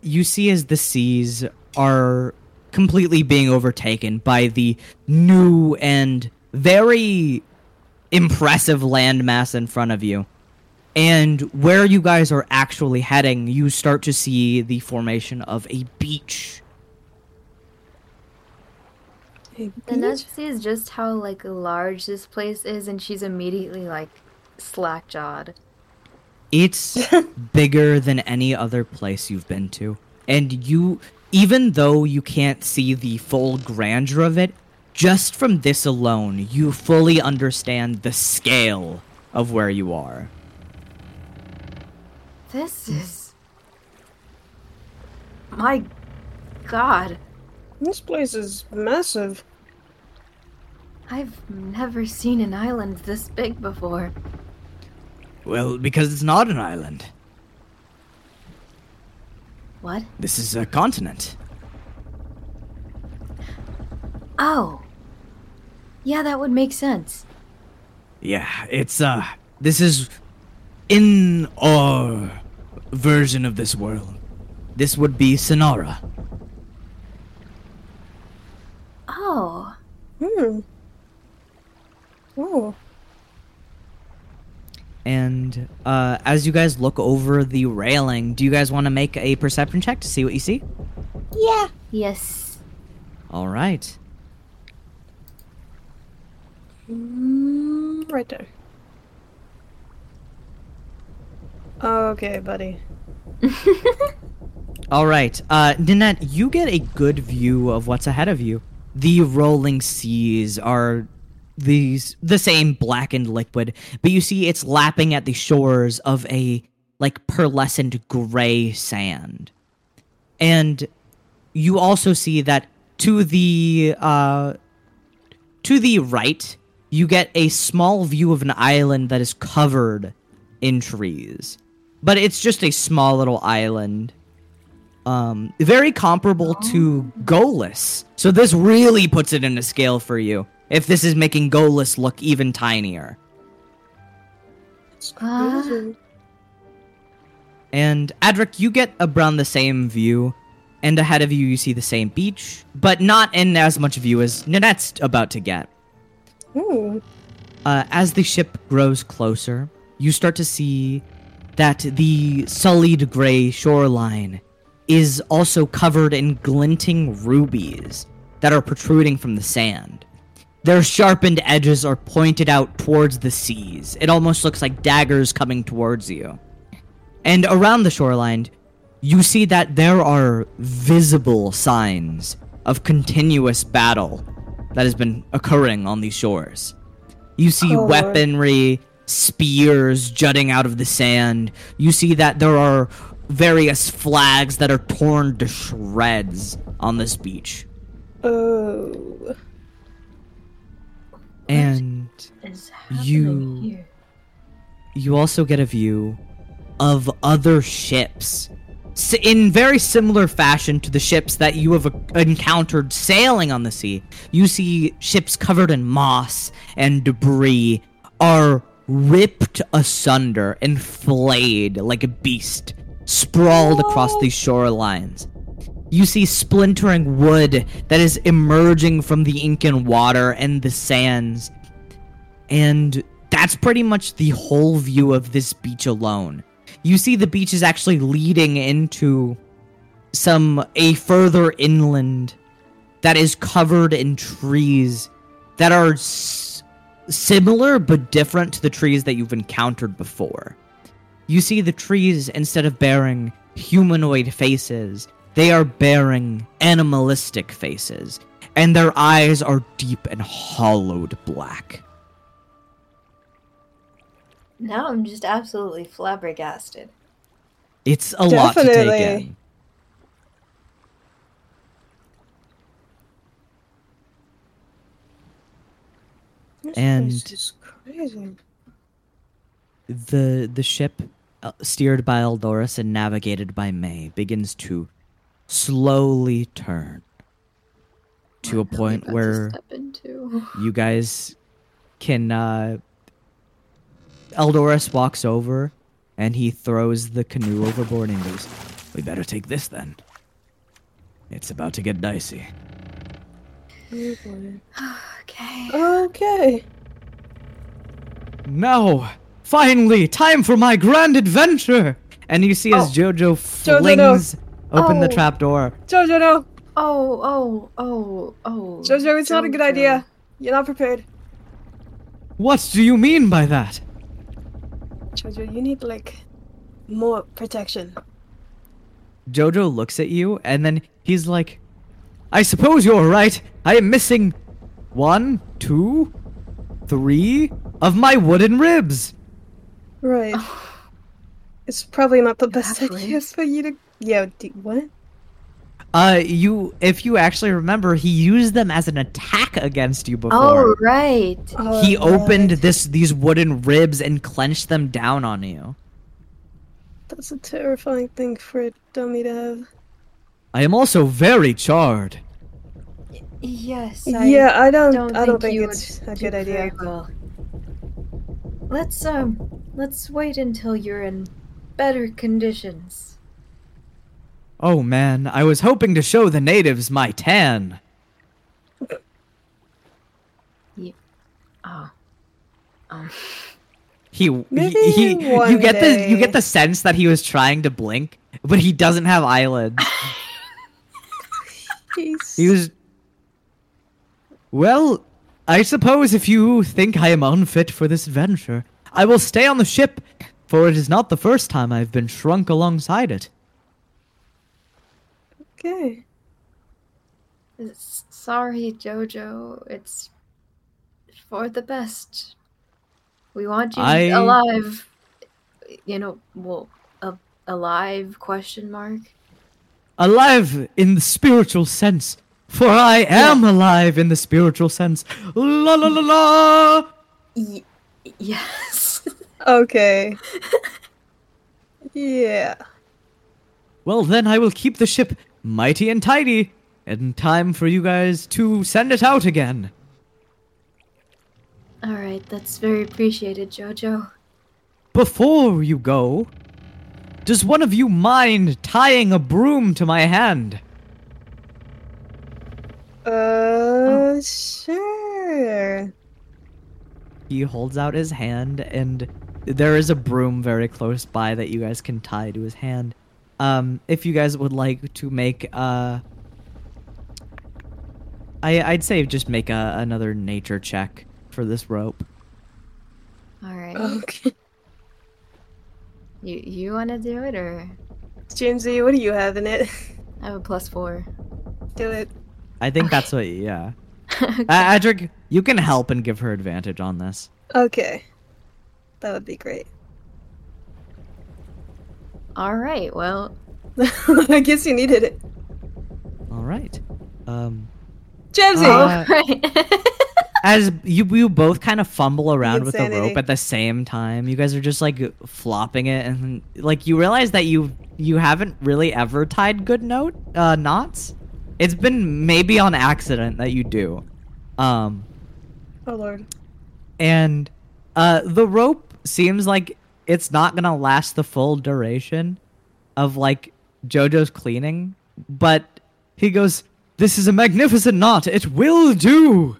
you see as the seas are completely being overtaken by the new and very impressive landmass in front of you. And where you guys are actually heading, you start to see the formation of a beach. Hey, The bitch. Ned sees just how like large this place is, and she's immediately like slack jawed. It's bigger than any other place you've been to. And you, even though you can't see the full grandeur of it, just from this alone, you fully understand the scale of where you are. This is. My God, This place is massive. I've never seen an island this big before. Well, because it's not an island. What? This is a continent. Oh. Yeah, that would make sense. Yeah, it's, uh, this is in our version of this world. This would be Sonara. Oh. Hmm. Oh. And uh, as you guys look over the railing, do you guys want to make a perception check to see what you see? Yeah. Yes. All right. Mm, right there. Okay, buddy. All right. Uh, Nanette, you get a good view of what's ahead of you. The rolling seas are these the same blackened liquid, but you see it's lapping at the shores of a like pearlescent gray sand. And you also see that to the uh to the right, you get a small view of an island that is covered in trees. But it's just a small little island. Um, very comparable to Golis. So this really puts it in a scale for you. If this is making Golis look even tinier. Ah. And Adric, you get around the same view, and ahead of you, you see the same beach, but not in as much view as Nanette's about to get. Ooh. Uh, as the ship grows closer, you start to see that the sullied gray shoreline is also covered in glinting rubies that are protruding from the sand. Their sharpened edges are pointed out towards the seas. It almost looks like daggers coming towards you. And around the shoreline, you see that there are visible signs of continuous battle that has been occurring on these shores. You see Oh, Lord. Spears jutting out of the sand. You see that there are various flags that are torn to shreds on this beach. Oh. And You- here? you also get a view of other ships in very similar fashion to the ships that you have encountered sailing on the sea. You see ships covered in moss and debris are ripped asunder and flayed like a beast, sprawled across these shorelines. You see splintering wood that is emerging from the ink and water and the sands. And that's pretty much the whole view of this beach alone. You see the beach is actually leading into some a further inland that is covered in trees that are s- similar but different to the trees that you've encountered before. You see the trees instead of bearing humanoid faces, they are bearing animalistic faces, and their eyes are deep and hollowed black. Now I'm just absolutely flabbergasted. It's a lot to take in. This And- is crazy. The the ship uh, steered by Eldorus and navigated by May begins to slowly turn to a What am I point where you guys can uh Eldorus walks over and he throws the canoe overboard and goes, We better take this then. It's about to get dicey. Oh. Okay. Okay. Now, Finally! Time for my grand adventure! And you see as oh. Jojo Jojo, no. flings open the Oh. trapdoor. Jojo, no. Oh, oh, oh, oh. Jojo, it's not a good idea. You're not prepared. What do you mean by that? Jojo, you need like more protection. Jojo looks at you and then he's like, I suppose you're right. I am missing one, two, three of my wooden ribs. Right. It's probably not the best idea for you to. Yeah. Do, what? Uh, you, if you actually remember, he used them as an attack against you before. Oh, right. Oh, he opened right. this these wooden ribs and clenched them down on you. That's a terrifying thing for a dummy to have. I am also very charred. Yes. I yeah, I don't. don't I don't think think you it's a good idea. well. Let's um, let's wait until you're in better conditions. Oh man, I was hoping to show the natives my tan. Yeah. Oh. Um. He, Maybe he, he you one get the you get the sense that he was trying to blink, but he doesn't have eyelids. Jeez. He was Well, I suppose if you think I am unfit for this adventure, I will stay on the ship, for it is not the first time I've been shrunk alongside it. Okay. S- Sorry, Jojo. It's for the best. We want you I- alive. You know, well, a- alive? Question mark. Alive in the spiritual sense, for I am alive in the spiritual sense. La la la la. Y- yes. Okay. yeah. Well, then I will keep the ship mighty and tidy, and time for you guys to send it out again. All right, that's very appreciated, Jojo. Before you go, does one of you mind tying a broom to my hand? Uh, sure. He holds out his hand, and there is a broom very close by that you guys can tie to his hand. Um, if you guys would like to make uh, I, I'd say just make a, another nature check for this rope. All right. Okay. You you want to do it or Jamesy, what do you have in it? I have a plus four. Do it. I think that's what. Yeah, uh, Adric, you can help and give her advantage on this. Okay. That would be great. All right. Well, I guess you needed it. All right. Um, Jamesy! Uh, all right. as you you both kind of fumble around with the rope at the same time, you guys are just like flopping it, and like you realize that you you haven't really ever tied good note uh, knots. It's been maybe on accident that you do, um, oh lord. and uh, the rope seems like it's not gonna last the full duration of like JoJo's cleaning, but he goes, "This is a magnificent knot. It will do."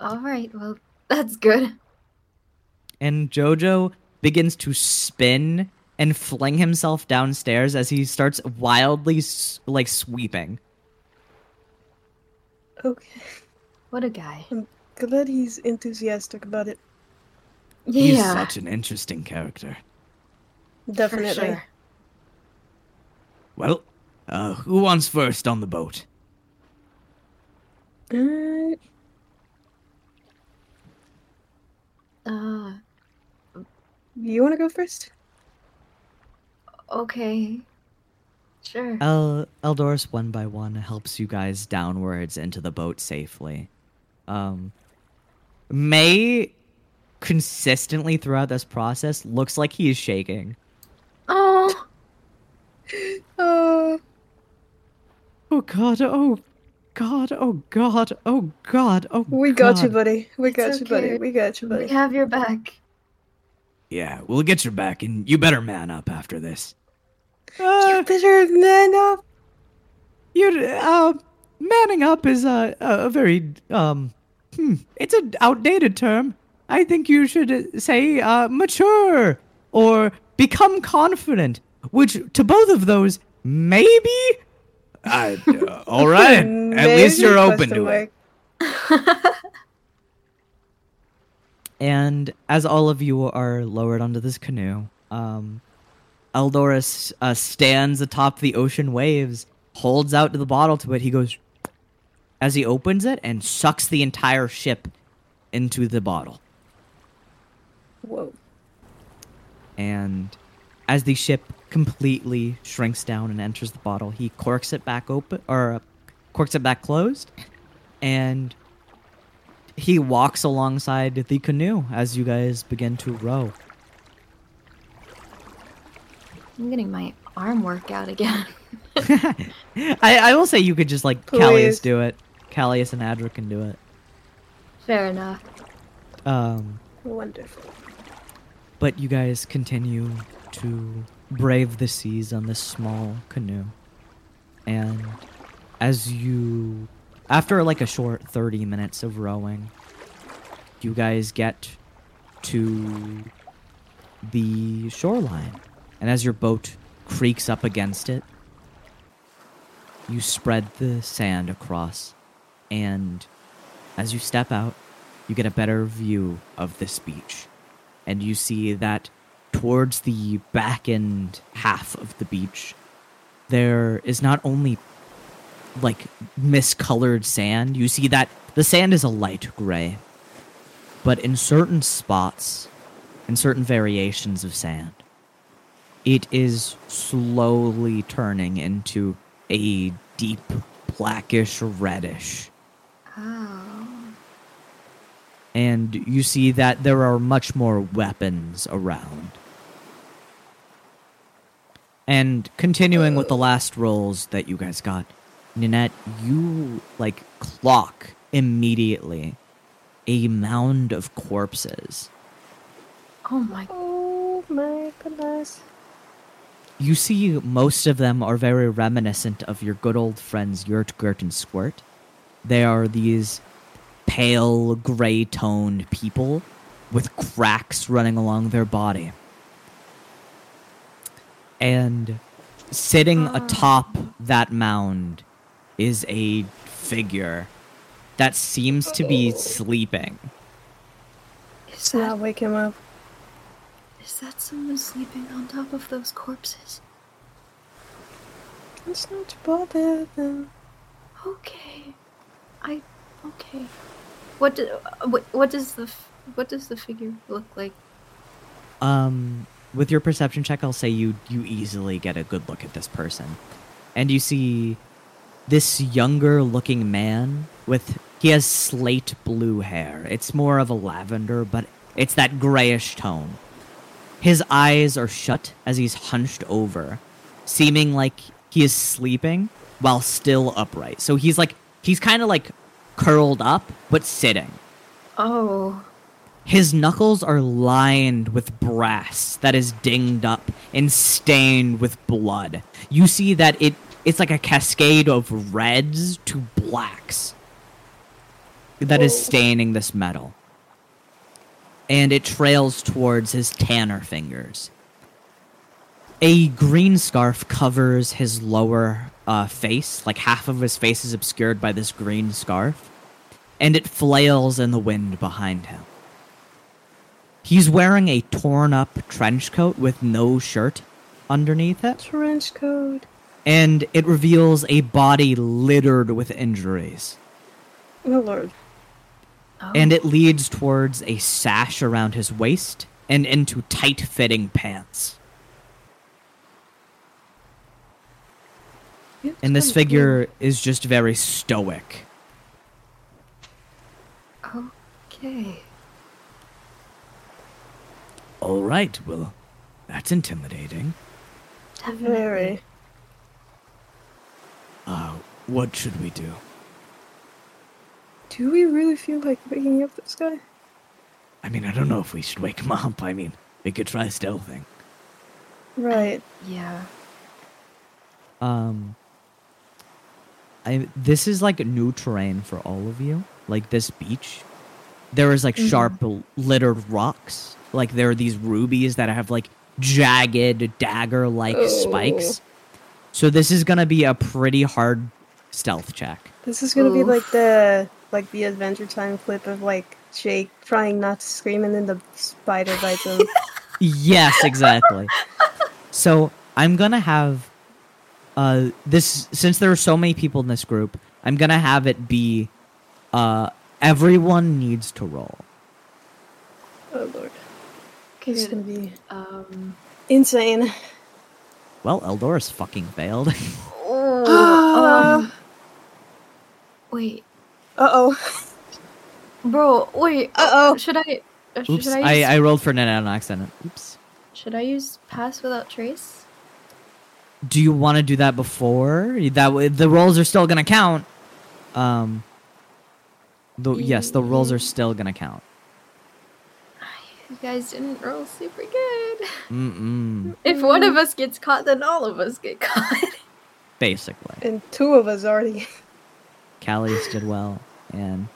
all right. Well, that's good. and Jojo begins to spin and fling himself downstairs as he starts wildly like sweeping. Okay. What a guy. I'm glad he's enthusiastic about it. Yeah. He's such an interesting character. for Definitely. sure. Well, uh, who wants first on the boat? Uh, Uh. you want to go first? Okay. Sure. El Eldorus one by one helps you guys downwards into the boat safely. Um, May consistently throughout this process looks like he is shaking. oh. Oh, Oh God! Oh God! Oh God! Oh God! Oh we got you, buddy. We It's got you, buddy. We got you, buddy. We have your back. Yeah, we'll get your back, and you better man up after this. You Uh, better man up. you, uh, manning up is a, a, a very, um, hmm, it's an outdated term. I think you should uh, say, uh, mature or become confident, which to both of those, maybe? Uh, all right. At least you're open Question to it. And as all of you are lowered onto this canoe, um, Eldorus uh, stands atop the ocean waves, holds out the bottle to it. He goes, as he opens it, and sucks the entire ship into the bottle. Whoa. And as the ship completely shrinks down and enters the bottle, he corks it back open, or uh, corks it back closed, and he walks alongside the canoe as you guys begin to row. I'm getting my arm workout again. I, I will say you could just like Callius Please. do it. Callius and Adric can do it. Fair enough. Um, Wonderful. but you guys continue to brave the seas on this small canoe. And as you, after like a short 30 minutes of rowing, you guys get to the shoreline. And as your boat creaks up against it, you spread the sand across. And as you step out, you get a better view of this beach. And you see that towards the back end half of the beach, there is not only like miscolored sand, you see that the sand is a light gray. But in certain spots, in certain variations of sand, it is slowly turning into a deep blackish reddish Oh. and you see that there are much more weapons around. And continuing with the oh. last rolls that you guys got, Nanette, you like clock immediately a mound of corpses. Oh my. Oh my goodness. You see most of them are very reminiscent of your good old friends Yurt, Gert, and Squirt. They are these pale, gray toned people with cracks running along their body. And sitting ah. atop that mound is a figure that seems to be oh. sleeping. Is Let's not that, wake him up. Is that someone sleeping on top of those corpses? Let's not bother them. Okay. I. Okay. What do, uh, what, what does the what does the figure look like? Um, with your perception check, I'll say you you easily get a good look at this person, and you see this younger looking man with he has slate blue hair. It's more of a lavender, but it's that grayish tone. His eyes are shut as he's hunched over, seeming like he is sleeping while still upright. So he's like he's kind of like curled up but sitting. Oh. His knuckles are lined with brass that is dinged up and stained with blood. You see that it it's like a cascade of reds to blacks that is Whoa. staining this metal. And it trails towards his tanner fingers. A green scarf covers his lower uh, face, like half of his face is obscured by this green scarf, and it flails in the wind behind him. He's wearing a torn up trench coat with no shirt underneath it, Trench coat. and it reveals a body littered with injuries. Oh lord. Oh. And it leads towards a sash around his waist and into tight fitting pants. It's And this kinda figure is just very stoic. Okay. All right, well, that's intimidating. Definitely. Very. Uh, what should we do? Do we really feel like waking up this guy? I mean, I don't know if we should wake him up. I mean, we could try stealthing. Right. Yeah. Um, I this is like a new terrain for all of you. Like this beach, there is like Mhm. sharp littered rocks. Like there are these rubies that have like jagged dagger-like Oh. spikes. So this is gonna be a pretty hard stealth check. This is gonna be like the like the Adventure Time clip of like Jake trying not to scream and then the spider bites him. Yes, exactly. so I'm gonna have uh this since there are so many people in this group, I'm gonna have it be uh everyone needs to roll. oh lord. This is Good. gonna be Um. insane. Well, Eldorus fucking failed. Oh. um. Wait, Uh oh. bro. Wait. Uh-oh. Should I? uh, Oops, Should I? I, Use, I rolled for net on accident. Oops. Should I use pass without trace? Do you want to do that before? That way, the rolls are still gonna count. Um. The, yes, the rolls are still gonna count. You guys didn't roll super good. Mm-mm. If one of us gets caught, then all of us get caught. Basically. And two of us already. Callius did well, and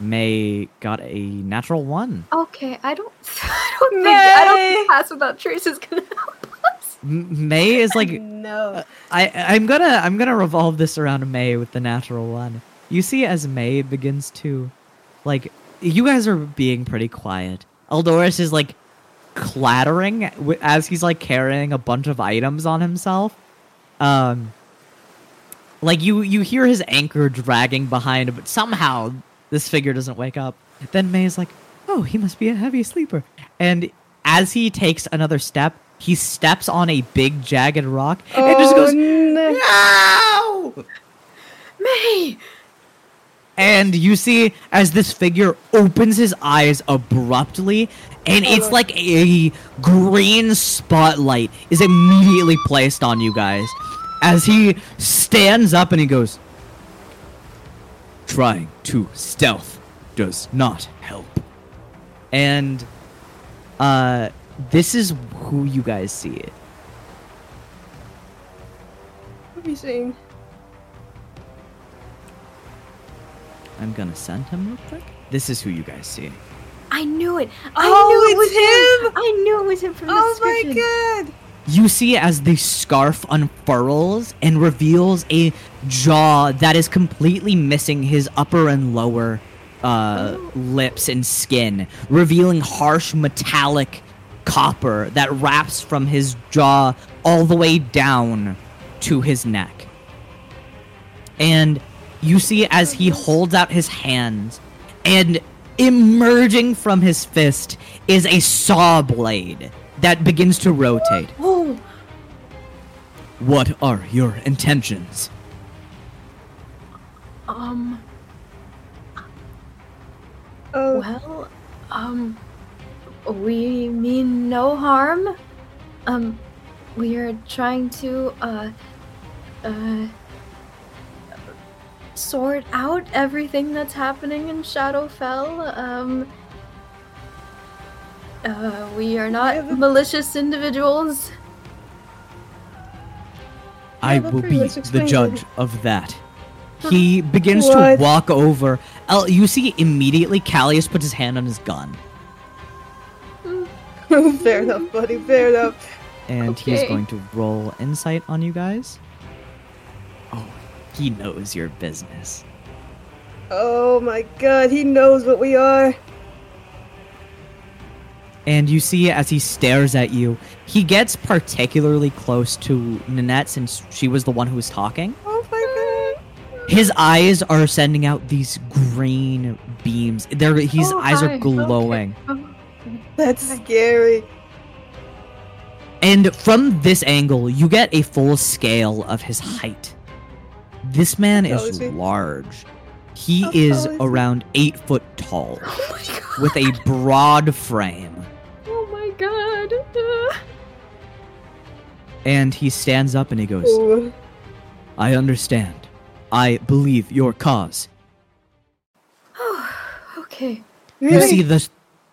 May got a natural one. Okay, I don't. I don't think. I don't May. think pass without trace is gonna help us. May is like no. I I'm gonna I'm gonna revolve this around May with the natural one. You see, as May begins to, like, you guys are being pretty quiet. Eldorus is like clattering as he's like carrying a bunch of items on himself. Um, like you you hear his anchor dragging behind, but somehow this figure doesn't wake up. Then May is like, "Oh, he must be a heavy sleeper." And as he takes another step, he steps on a big jagged rock and oh, just goes, no. "No!" May. And you see as this figure opens his eyes abruptly, and it's Oh. like a green spotlight is immediately placed on you guys as he stands up and he goes, Trying to stealth does not help. And uh this is who you guys see. What are you saying? I'm gonna send him real quick. This is who you guys see. I knew it. I Oh, knew it it's was him! I knew it was him from the Oh my god! You see as the scarf unfurls and reveals a jaw that is completely missing his upper and lower uh, lips and skin, revealing harsh metallic copper that wraps from his jaw all the way down to his neck. And you see as he holds out his hands, and emerging from his fist is a saw blade that begins to rotate. Oh, What are your intentions? Um, oh, well, um, we mean no harm. Um, we are trying to, uh, uh, sort out everything that's happening in Shadowfell. Um, uh, we are not Yeah, but- malicious individuals. I will be the judge of that. He begins What? to walk over. El- you see immediately Callius puts his hand on his gun, fair enough, buddy. Fair enough. and he's Okay. going to roll insight on you guys. Oh, he knows your business. Oh my god, he knows what we are. And you see as he stares at you, he gets particularly close to Nanette since she was the one who was talking. Oh my god. His eyes are sending out these green beams. They're, his Oh, eyes hi. are glowing. Oh, That's scary. And from this angle, you get a full scale of his height. This man is is large. He How is tall is around eight foot tall, oh with a broad frame. God. And he stands up and he goes, Ooh. I understand. I believe your cause. Oh, okay. Really? You see the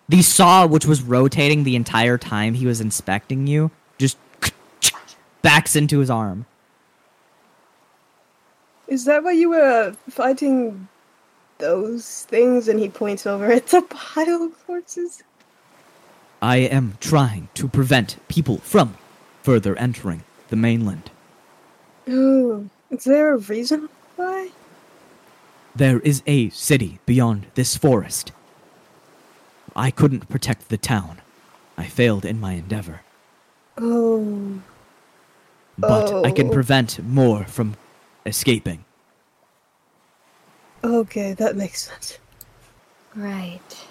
the saw which was rotating the entire time he was inspecting you just backs into his arm. Is that why you were fighting those things? And he points over at the pile of corpses. I am trying to prevent people from further entering the mainland. Ooh. Is there a reason why? There is a city beyond this forest. I couldn't protect the town. I failed in my endeavor. Oh. But I can Oh. prevent more from escaping. Okay, that makes sense. Right.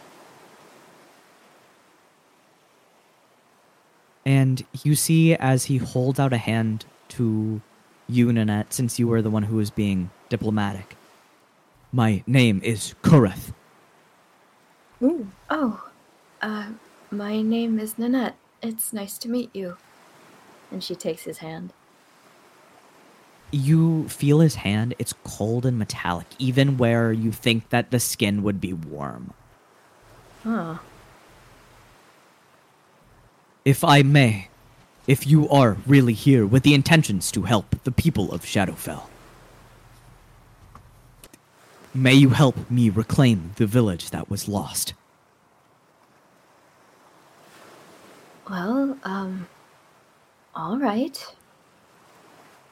And you see as he holds out a hand to you, Nanette, since you were the one who was being diplomatic. My name is Kureth. Ooh. Oh, uh, my name is Nanette. It's nice to meet you. And she takes his hand. You feel his hand, it's cold and metallic, even where you think that the skin would be warm. Huh. If I may, if you are really here with the intentions to help the people of Shadowfell, may you help me reclaim the village that was lost. Well, um, all right.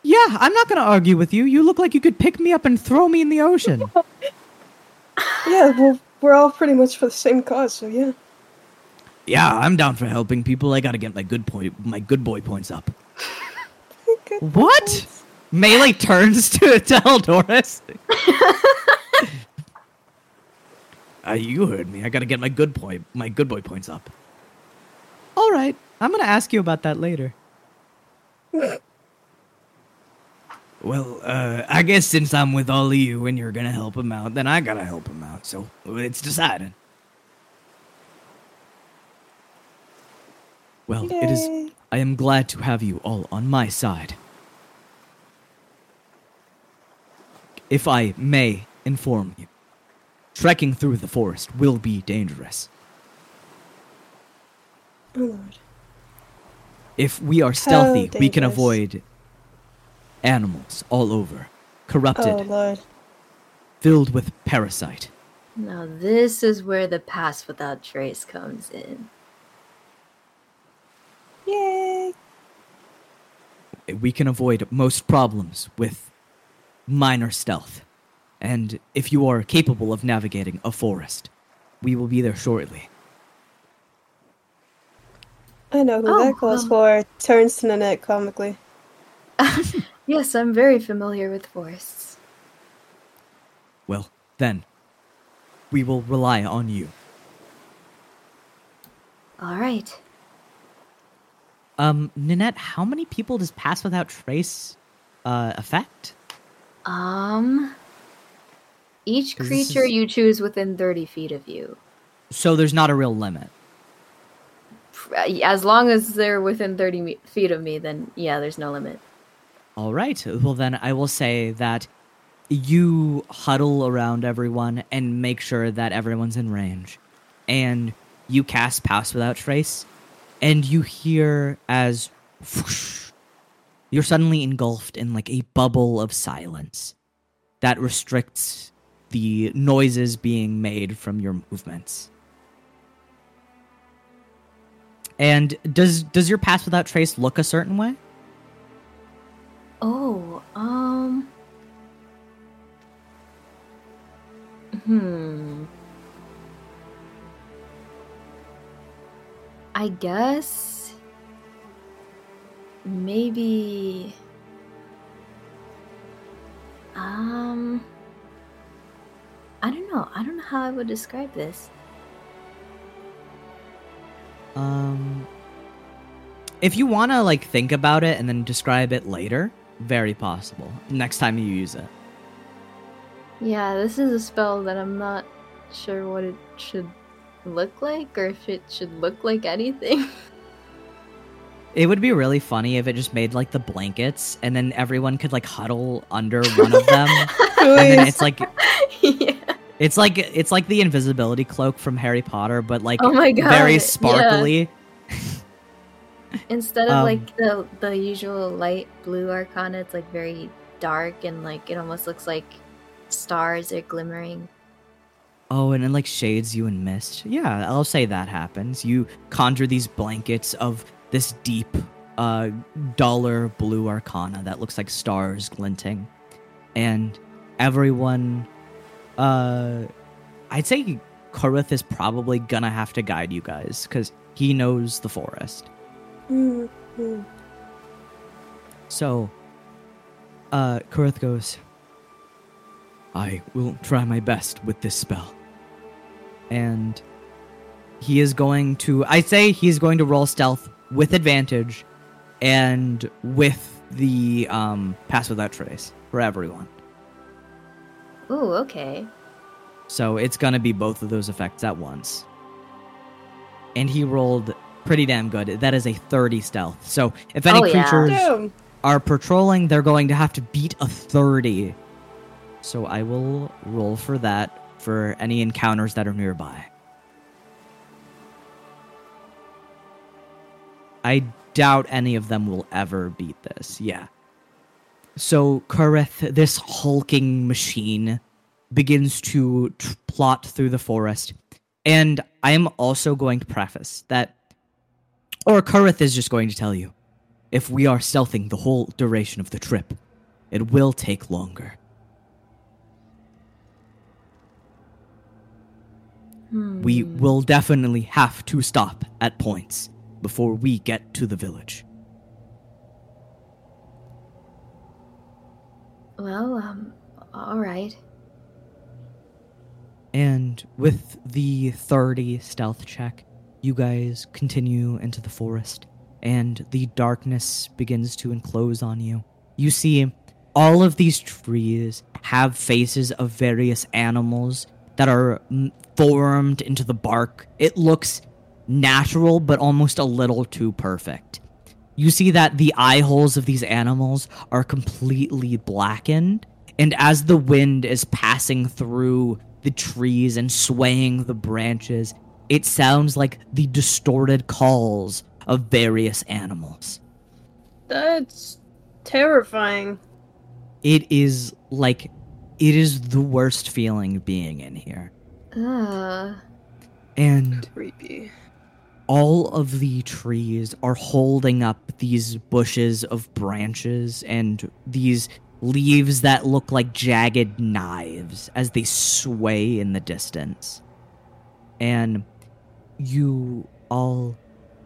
Yeah, I'm not gonna argue with you. You look like you could pick me up and throw me in the ocean. Yeah, well, we're all pretty much for the same cause, so yeah. Yeah, I'm down for helping people. I gotta get my good point, my good boy points up. What? points. Melee turns to tell Doris. uh, you heard me. I gotta get my good point, my good boy points up. All right, I'm gonna ask you about that later. Well, uh, I guess since I'm with all of you and you're gonna help him out, then I gotta help him out. So it's decided. Well, it is. I am glad to have you all on my side. If I may inform you, trekking through the forest will be dangerous. Oh, Lord. If we are stealthy, oh, we can avoid animals all over, corrupted, Oh, Lord. filled with parasite. Now, this is where the pass without trace comes in. Yay. we can avoid most problems with minor stealth. And if you are capable of navigating a forest, we will be there shortly. I know who Oh, that calls um, for. Turns to Nanette comically. Yes, I'm very familiar with forests. Well, then, we will rely on you. All right. Um, Nanette, how many people does Pass Without Trace uh, affect? Um. each creature is- you choose within 30 feet of you. So there's not a real limit. As long as they're within 30 me- feet of me, then yeah, there's no limit. All right. Well, then I will say that you huddle around everyone and make sure that everyone's in range. And you cast Pass Without Trace, and you hear as whoosh, you're suddenly engulfed in like a bubble of silence that restricts the noises being made from your movements. And does does your Pass Without Trace look a certain way? Oh, um. Hmm. I guess. Maybe. Um. I don't know. I don't know how I would describe this. Um, if you want to like think about it and then describe it later, very possible. Next time you use it. Yeah, this is a spell that I'm not sure what it should look like or if it should look like anything. It would be really funny if it just made like the blankets and then everyone could like huddle under one of them. and then it's like yeah. it's like it's like the invisibility cloak from Harry Potter, but like Oh my god. very yeah. sparkly. Instead of Um, like the the usual light blue arcana, it's like very dark and like it almost looks like stars are glimmering. Oh, and it like shades you in mist. Yeah, I'll say that happens. You conjure these blankets of this deep, uh, duller blue arcana that looks like stars glinting, and everyone, uh, I'd say Kurith is probably gonna have to guide you guys because he knows the forest. Mm, mm. So, uh, Kurith goes, I will try my best with this spell. And he is going to, I say he's going to roll stealth with advantage and with the um, pass without trace for everyone. Ooh, okay. So it's going to be both of those effects at once. And he rolled pretty damn good. That is a 30 stealth. So if any Oh, creatures Damn. are patrolling, they're going to have to beat a 30. So I will roll for that for any encounters that are nearby. I doubt any of them will ever beat this. Yeah. So Kareth, this hulking machine, begins to t- plot through the forest. And I am also going to preface that, or Kareth is just going to tell you, if we are stealthing the whole duration of the trip, it will take longer. Hmm. We will definitely have to stop at points before we get to the village. Well, um, all right. And with the 30 stealth check, you guys continue into the forest, and the darkness begins to enclose on you. You see, all of these trees have faces of various animals that are formed into the bark. It looks natural, but almost a little too perfect. You see that the eye holes of these animals are completely blackened, and as the wind is passing through the trees and swaying the branches, it sounds like the distorted calls of various animals. That's terrifying. It is like it is the worst feeling being in here. Uh, And Creepy. all of the trees are holding up these bushes of branches and these leaves that look like jagged knives as they sway in the distance. And you all,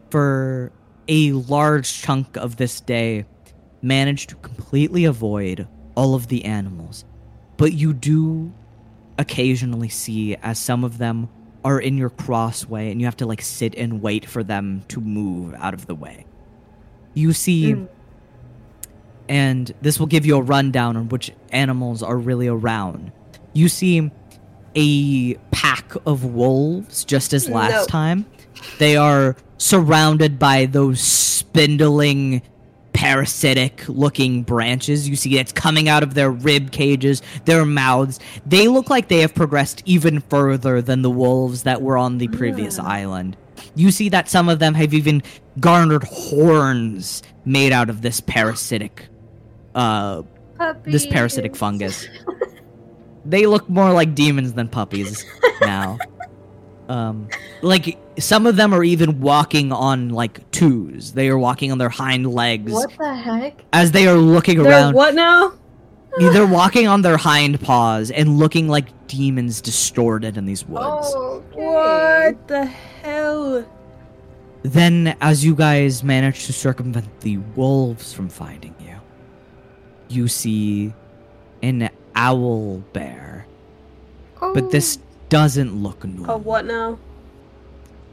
for a large chunk of this day, manage to completely avoid all of the animals. But you do occasionally see as some of them are in your crossway and you have to like sit and wait for them to move out of the way. You see Mm. and this will give you a rundown on which animals are really around. You see a pack of wolves just as last No. time. They are surrounded by those spindling parasitic looking branches. You see it's coming out of their rib cages, their mouths. They look like they have progressed even further than the wolves that were on the previous island. You see that some of them have even garnered horns made out of this parasitic uh this parasitic fungus. they look more like demons than puppies now. Um, like some of them are even walking on like twos. They are walking on their hind legs What the heck? as they are looking They're around. what now? They're walking on their hind paws and looking like demons distorted in these woods. Oh, okay. What the hell? Then, as you guys manage to circumvent the wolves from finding you, you see an owl bear. But this oh. doesn't look normal. Oh, what now?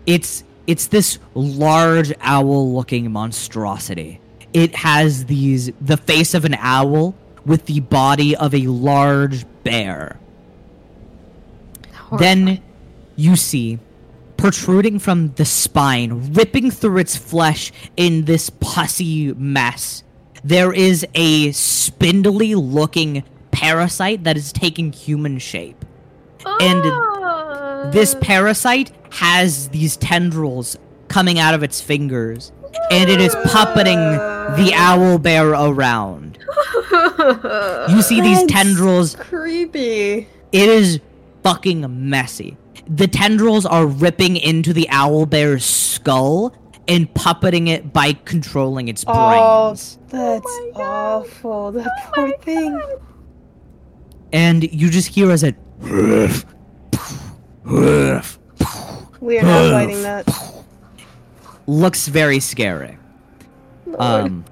It's it's this large owl looking monstrosity. It has these the face of an owl with the body of a large bear. Oh, then you see protruding from the spine ripping through its flesh in this pussy mess there is a spindly looking parasite that is taking human shape. And Ah. This parasite has these tendrils coming out of its fingers, and it is puppeting the owl bear around. You see these That's tendrils, Creepy. it is fucking messy. The tendrils are ripping into the owl bear's skull and puppeting it by controlling its brains. Oh, brains. that's oh my God. awful. Oh that poor thing. And you just hear as it We are not fighting that. looks very scary. Lord. Um,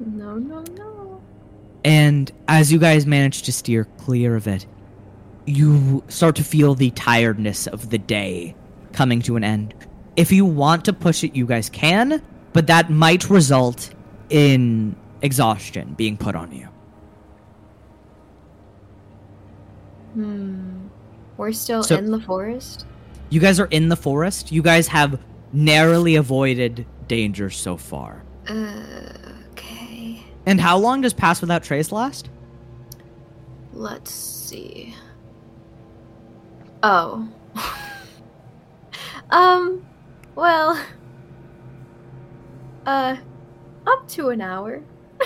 No, no, no. And as you guys manage to steer clear of it, you start to feel the tiredness of the day coming to an end. If you want to push it, you guys can, but that might result in exhaustion being put on you. Hmm. We're still So- in the forest? You guys are in the forest. You guys have narrowly avoided danger so far. Uh, okay. And how long does Pass Without Trace last? Let's see. Oh. um, well. Uh, up to an hour.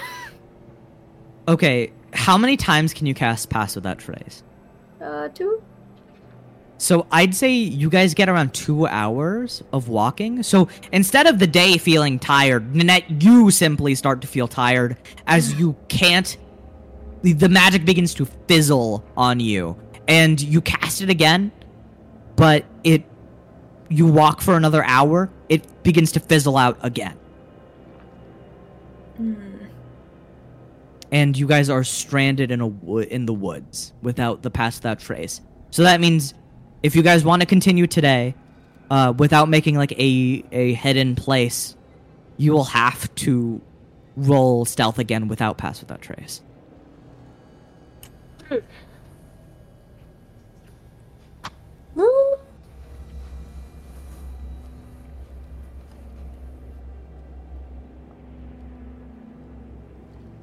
Okay, how many times can you cast Pass Without Trace? Uh, two? So I'd say you guys get around two hours of walking. So instead of the day feeling tired, Nanette, you simply start to feel tired as you can't. The, magic begins to fizzle on you, and you cast it again, but it. You walk for another hour, it begins to fizzle out again, Hmm. and you guys are stranded in a wo- in the woods without the pass without trace. So that means if you guys want to continue today, uh, without making like a a hidden place, you will have to roll stealth again without pass without trace.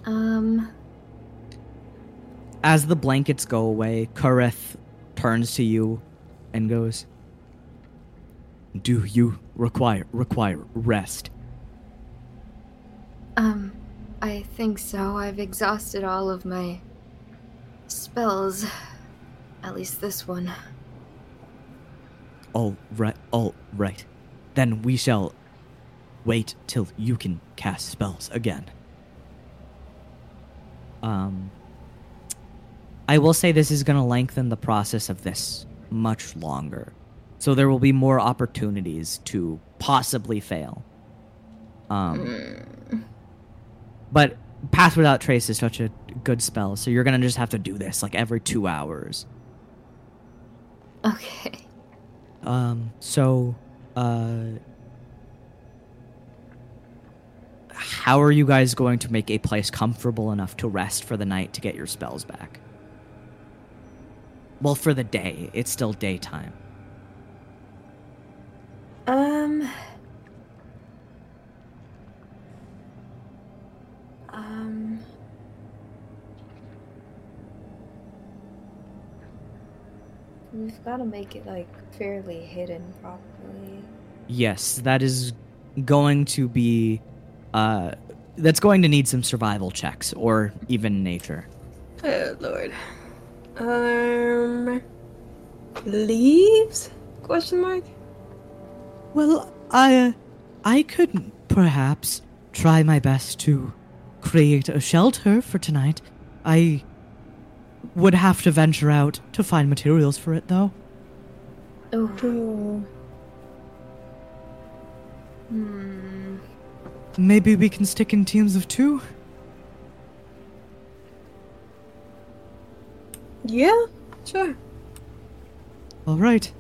Um, As the blankets go away, Kareth turns to you and goes, "Do you require require rest?" um, I think so. I've exhausted all of my spells. At least this one. All right, all right. then we shall wait till you can cast spells again. Um, I will say this is going to lengthen the process of this much longer. So there will be more opportunities to possibly fail. Um, but Pass Without Trace is such a good spell, so you're going to just have to do this like every two hours. Okay. Um, so, uh, how are you guys going to make a place comfortable enough to rest for the night to get your spells back? Well, for the day. It's still daytime. Um. Um. We've got to make it like fairly hidden properly. Yes, that is going to be, uh, that's going to need some survival checks or even nature. Oh lord. Um. Leaves? Question mark. Well, I, uh, I could perhaps try my best to create a shelter for tonight. I would have to venture out to find materials for it, though. Oh. Oh. Hmm. Maybe we can stick in teams of two. Yeah. Sure. All right.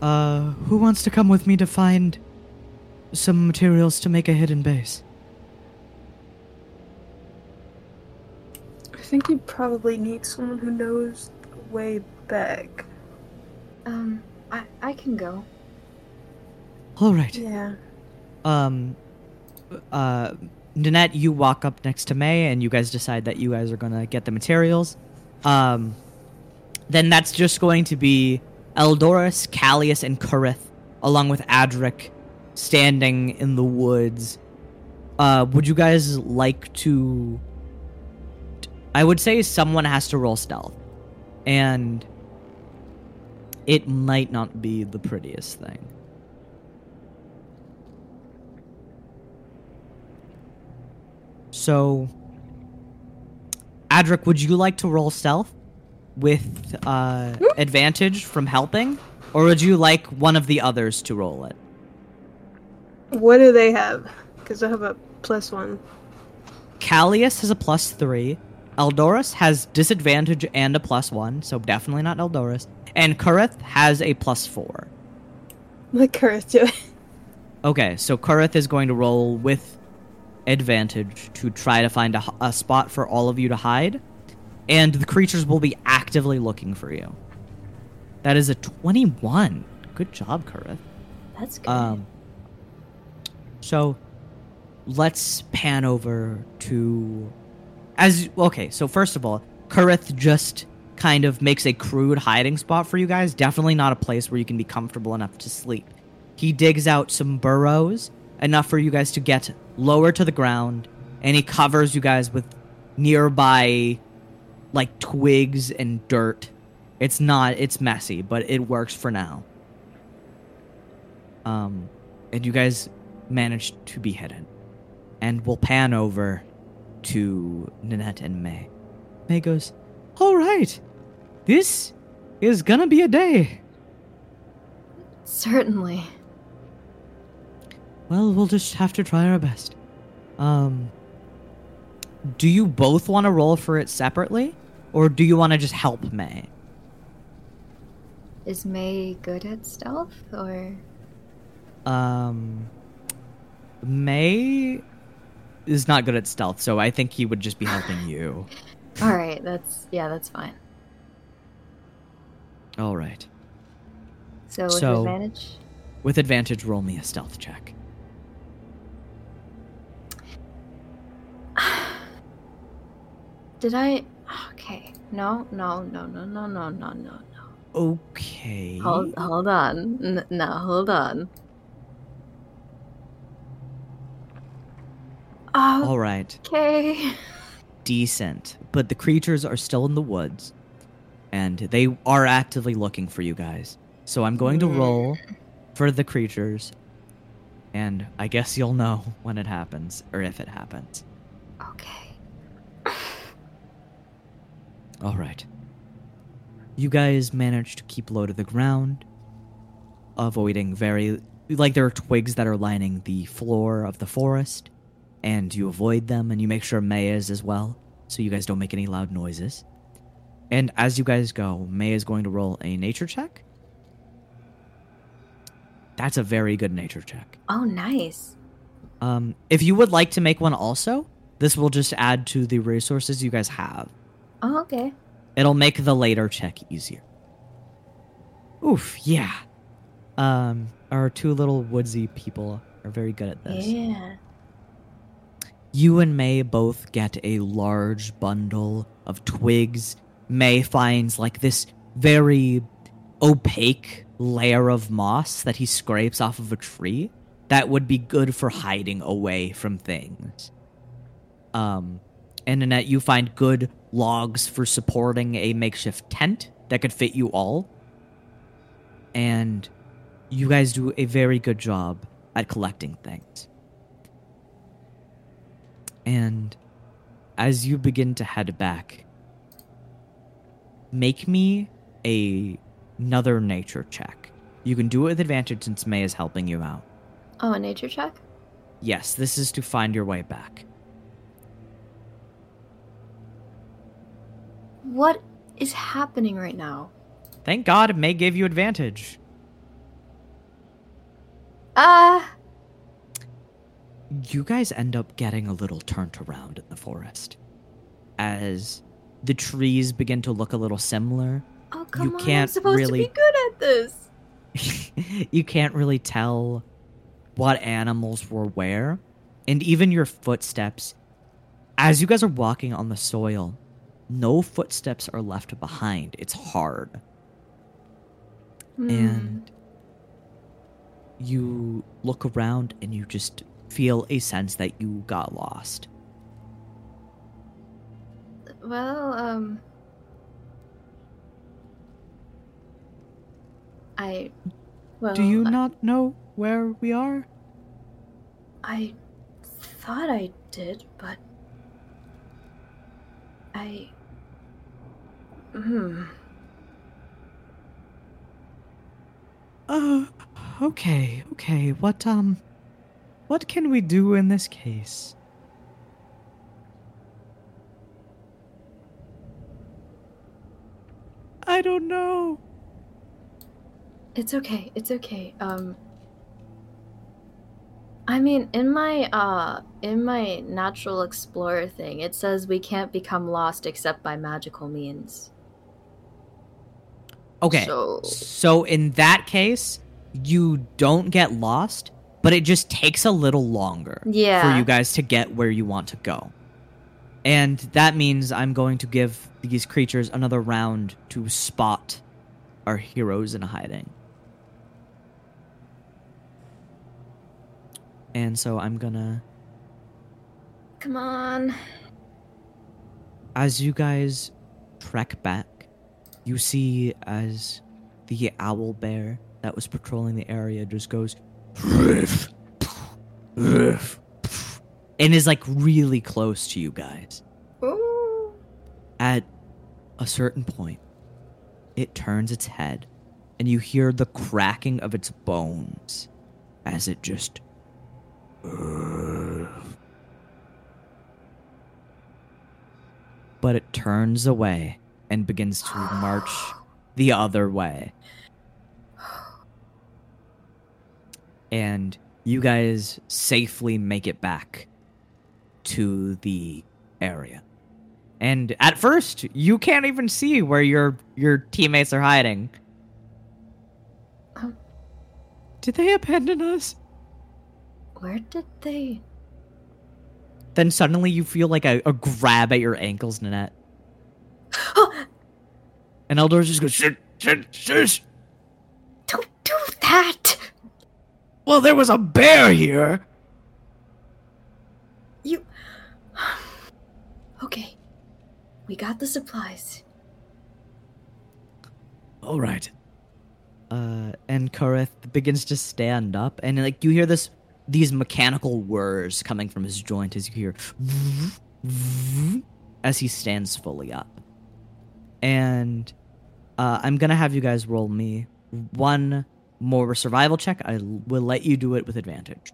Uh, who wants to come with me to find some materials to make a hidden base? I think you probably need someone who knows the way back. Um. I I can go. All right. Yeah. um uh Nanette, you walk up next to May and you guys decide that you guys are gonna get the materials. Um then that's just going to be Eldorus, Callius, and Kurith, along with Adric, standing in the woods. Uh would you guys like to I would say someone has to roll stealth. And it might not be the prettiest thing. So, Adric, would you like to roll stealth with uh, advantage from helping, or would you like one of the others to roll it? What do they have? Because I have a plus one. Callius has a plus three. Eldorus has disadvantage and a plus one, so definitely not Eldorus. And Kurith has a plus four. Let Kurith do it. Okay, so Kurith is going to roll with advantage to try to find a spot for all of you to hide, and the creatures will be actively looking for you. That is a 21. Good job, Kurith. That's good. Um, so let's pan over to as okay. So first of all, Kurith just kind of makes a crude hiding spot for you guys. Definitely not a place where you can be comfortable enough to sleep. He digs out some burrows enough for you guys to get lower to the ground, and he covers you guys with nearby like twigs and dirt. It's not it's messy, but it works for now. Um and you guys managed to be hidden. And we'll pan over to Nanette and May. May goes, All right, this is gonna be a day. Certainly. Well, we'll just have to try our best. Um, do you both want to roll for it separately, or do you want to just help May? Is May good at stealth or Um, May is not good at stealth, so I think he would just be helping you. All right, that's yeah, that's fine. All right. So with So- advantage. With advantage, roll me a stealth check. Did I? Okay. No, no, no, no, no, no, no, no, no. Okay. Hold, hold on. N- no, hold on. Oh, All right. okay. Decent. But the creatures are still in the woods, and they are actively looking for you guys. So I'm going to roll for the creatures. And I guess you'll know when it happens, or if it happens. Okay. All right. You guys manage to keep low to the ground, avoiding very. Like, there are twigs that are lining the floor of the forest, and you avoid them, and you make sure May is as well, so you guys don't make any loud noises. And as you guys go, May is going to roll a nature check. That's a very good nature check. Oh, nice. Um, if you would like to make one also, this will just add to the resources you guys have. Oh, okay. It'll make the later check easier. Oof, yeah. Um, our two little woodsy people are very good at this. Yeah. You and May both get a large bundle of twigs. May finds like this very opaque layer of moss that he scrapes off of a tree that would be good for hiding away from things. Um, and Nanette, you find good logs for supporting a makeshift tent that could fit you all. And you guys do a very good job at collecting things. And as you begin to head back, make me a another nature check. You can do it with advantage since May is helping you out. Oh, a nature check? Yes, this is to find your way back. What is happening right now? Thank God May gave you advantage. Ah! You guys end up getting a little turned around in the forest. As the trees begin to look a little similar, oh, come on. I'm can't supposed really- to be good at this. you can't really tell what animals were where. And even your footsteps, as you guys are walking on the soil, no footsteps are left behind. It's hard. Hmm. And you look around and you just feel a sense that you got lost. Well, um. I. Well, Do you I- not know where we are? I thought I did, but. I. Hmm. Uh, okay, okay. What, um, what can we do in this case? I don't know. It's okay. It's okay. Um I mean, in my uh in my natural explorer thing, it says we can't become lost except by magical means. Okay. So So in that case, you don't get lost, but it just takes a little longer Yeah. for you guys to get where you want to go. And that means I'm going to give these creatures another round to spot our heroes in hiding. And so I'm gonna come on. as you guys trek back, you see as the owl bear that was patrolling the area just goes and is like really close to you guys. Ooh. At a certain point, it turns its head and you hear the cracking of its bones as it just but it turns away and begins to march the other way. And you guys safely make it back to the area. And at first, you can't even see where your your teammates are hiding. Um. Did they abandon us? Where did they Then suddenly you feel like a, a grab at your ankles, Nanette. And Eldor just goes, shit, shit, shit. Don't do that. Well, there was a bear here. You Okay. We got the supplies. All right. Uh, and Kareth begins to stand up, and like you hear this these mechanical whirs coming from his joint as you hear as he stands fully up. And uh, I'm gonna have you guys roll me one more survival check. I will let you do it with advantage.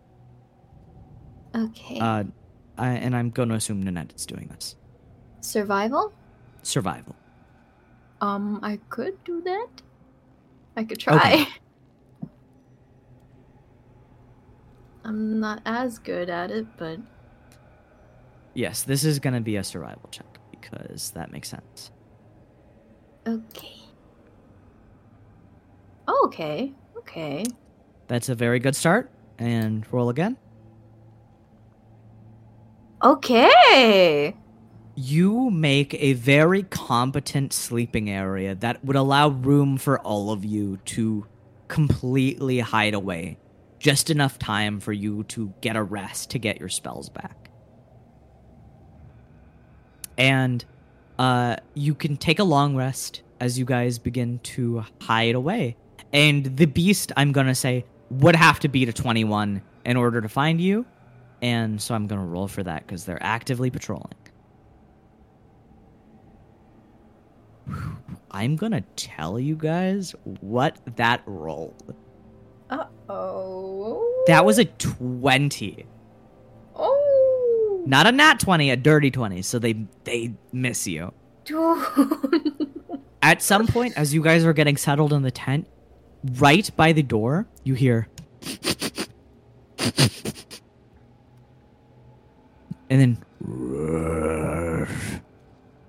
Okay. Uh, I, and I'm going to assume Nanette is doing this. Survival? Survival. Um, I could do that. I could try. I'm not as good at it, but Yes, this is going to be a survival check because that makes sense. okay. Oh, okay. Okay. That's a very good start. And roll again. Okay. You make a very competent sleeping area that would allow room for all of you to completely hide away. Just enough time for you to get a rest to get your spells back. And uh, you can take a long rest as you guys begin to hide away. And the beast, I'm going to say, would have to beat a 21 in order to find you. And so I'm going to roll for that because they're actively patrolling. I'm going to tell you guys what that rolled. Uh oh. That was a 20. Oh. Not a nat 20, a dirty 20. So they they miss you. At some point as you guys are getting settled in the tent, right by the door, you hear and then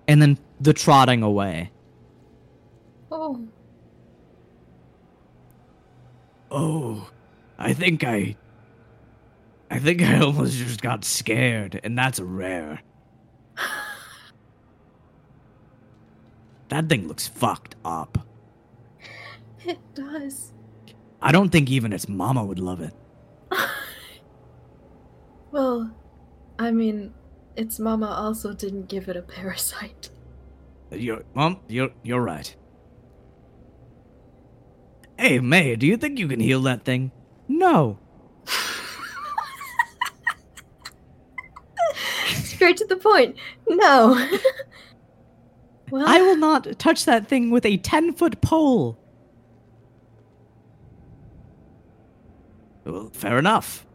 and then the trotting away. oh. Oh, I think I. I think I almost just got scared, and that's rare. that thing looks fucked up. It does. I don't think even its mama would love it. Well, I mean, its mama also didn't give it a parasite. You're, mom, you're, you're right. Hey, May, do you think you can heal that thing? No. Straight to the point. No. well, I will not touch that thing with a 10 foot pole. Well, fair enough.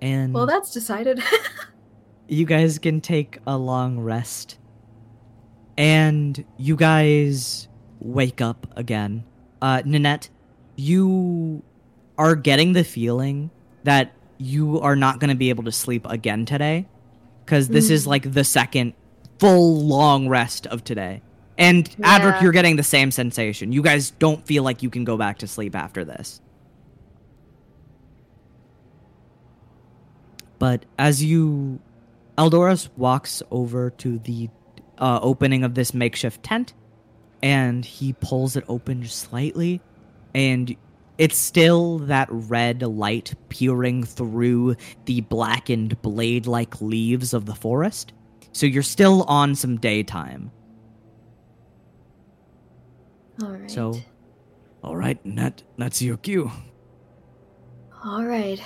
And Well, that's decided. you guys can take a long rest. And you guys wake up again. Uh, Nanette, you are getting the feeling that you are not going to be able to sleep again today. Because this is Mm. like the second full long rest of today. And Adric, you're getting the same sensation. You guys don't feel like you can go back to sleep after this. But as you, Eldorus walks over to the uh, opening of this makeshift tent, and he pulls it open just slightly, and it's still that red light peering through the blackened blade-like leaves of the forest. So you're still on some daytime. All right. So, all right, that that's your cue. All right.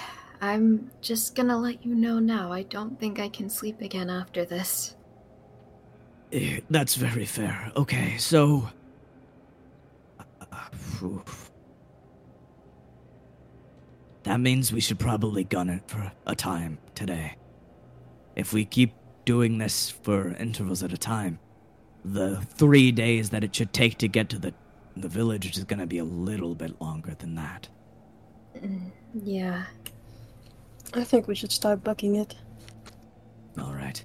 I'm just gonna let you know now. I don't think I can sleep again after this. Eh, That's very fair. Okay, so. uh. That means we should probably gun it for a time today. If we keep doing this for intervals at a time, the three days that it should take to get to the, the village is to be a little bit longer than that. Mm, Yeah. I think we should start bucking it. All right.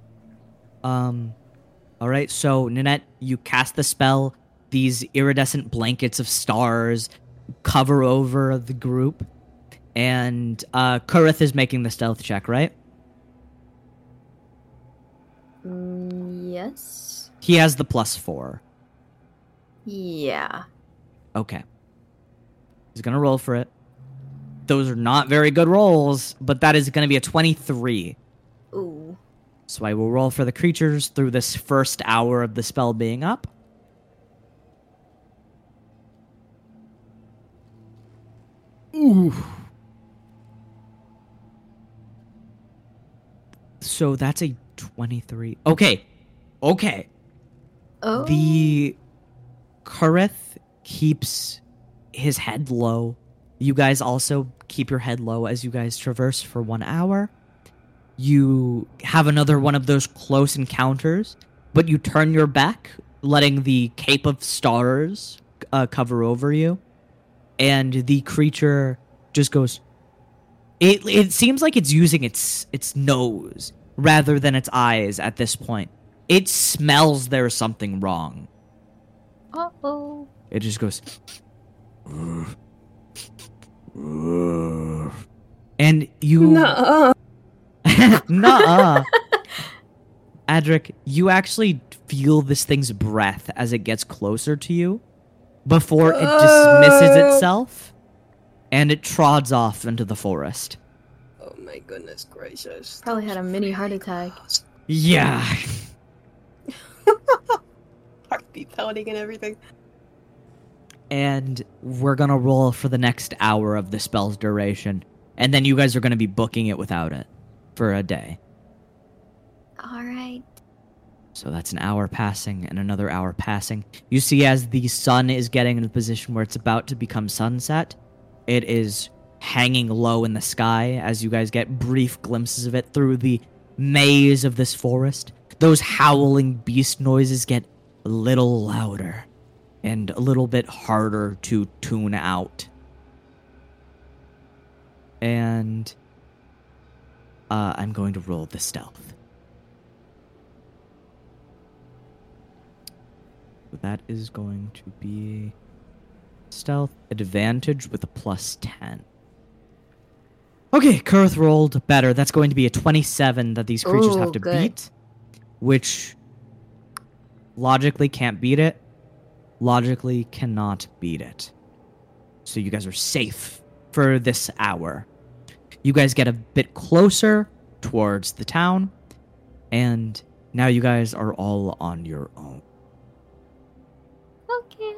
Um, all right. So Nanette, you cast the spell. These iridescent blankets of stars cover over the group, and uh, Kurith is making the stealth check. Right? Mm, yes. He has the plus four. Yeah. Okay. He's gonna roll for it those are not very good rolls, but that is going to be a 23. Ooh. So I will roll for the creatures through this first hour of the spell being up. Ooh. So that's a 23. Okay. Okay. Oh. The Kareth keeps his head low you guys also keep your head low as you guys traverse for one hour. You have another one of those close encounters, but you turn your back, letting the Cape of Stars uh, cover over you. And the creature just goes. It, it seems like it's using its its nose rather than its eyes at this point. It smells there's something wrong. Uh oh. It just goes. And you. Nuh-uh. Nuh-uh. Adric, you actually feel this thing's breath as it gets closer to you before it dismisses itself and it trods off into the forest. Oh my goodness gracious. Probably had a mini heart attack. Yeah. Heartbeat pounding and everything. And we're gonna roll for the next hour of the spell's duration. And then you guys are gonna be booking it without it for a day. All right. So that's an hour passing and another hour passing. You see, as the sun is getting in a position where it's about to become sunset, it is hanging low in the sky as you guys get brief glimpses of it through the maze of this forest. Those howling beast noises get a little louder and a little bit harder to tune out. And uh, I'm going to roll the stealth. So that is going to be stealth advantage with a plus 10. Okay, Kurth rolled better. That's going to be a 27 that these creatures have to good. beat, which logically can't beat it. Logically cannot beat it. So you guys are safe for this hour. You guys get a bit closer towards the town, and now you guys are all on your own. Okay.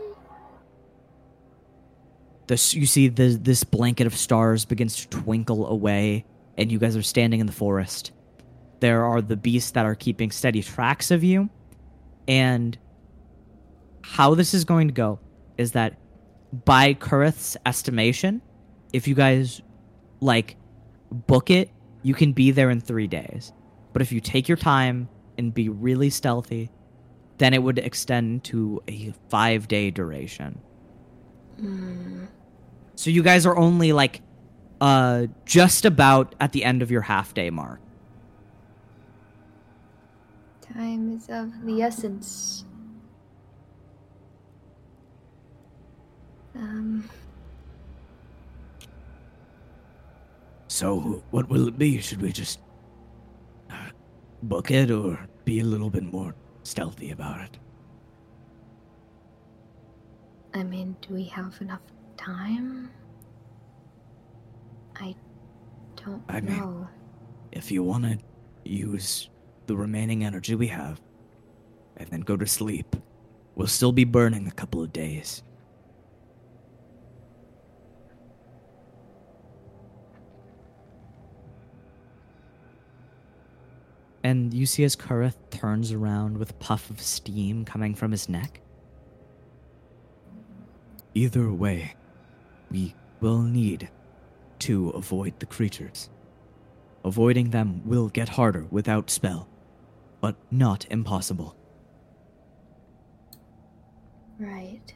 this you see the this blanket of stars begins to twinkle away and you guys are standing in the forest there are the beasts that are keeping steady tracks of you and how this is going to go is that by Kurith's estimation if you guys like book it you can be there in 3 days but if you take your time and be really stealthy then it would extend to a 5 day duration Hmm. so you guys are only like uh just about at the end of your half day mark. Time is of the essence. Um. So what will it be? Should we just uh, book it or be a little bit more stealthy about it? I mean, do we have enough time? I don't I mean- know. If you want to use the remaining energy we have and then go to sleep, we'll still be burning a couple of days. And you see as Kurith turns around with a puff of steam coming from his neck. Either way, we will need to avoid the creatures. Avoiding them will get harder without spell, but not impossible. Right.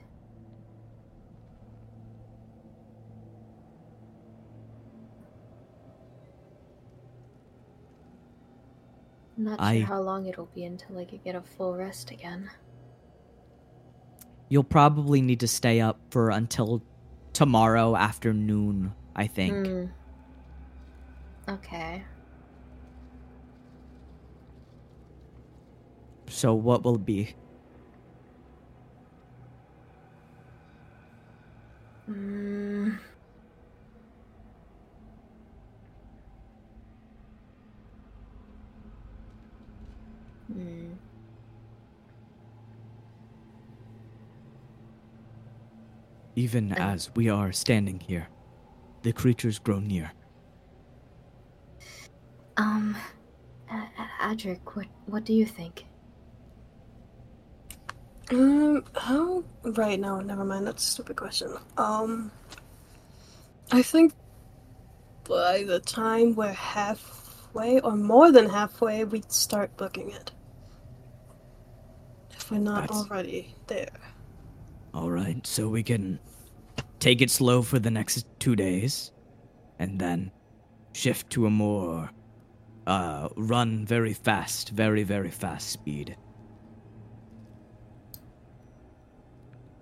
I'm not I- sure how long it'll be until I could get a full rest again. You'll probably need to stay up for until tomorrow afternoon, I think. Hmm. Okay. So what will it be? Mm. Hmm. Even Um, as we are standing here, the creatures grow near. Um, Adric, what what do you think? Um, how? Right, no, never mind. That's a stupid question. Um, I think by the time we're halfway, or more than halfway, we'd start booking it. If we're not That's- already there. All right, so we can take it slow for the next two days, and then shift to a more uh, run very fast, very very fast speed.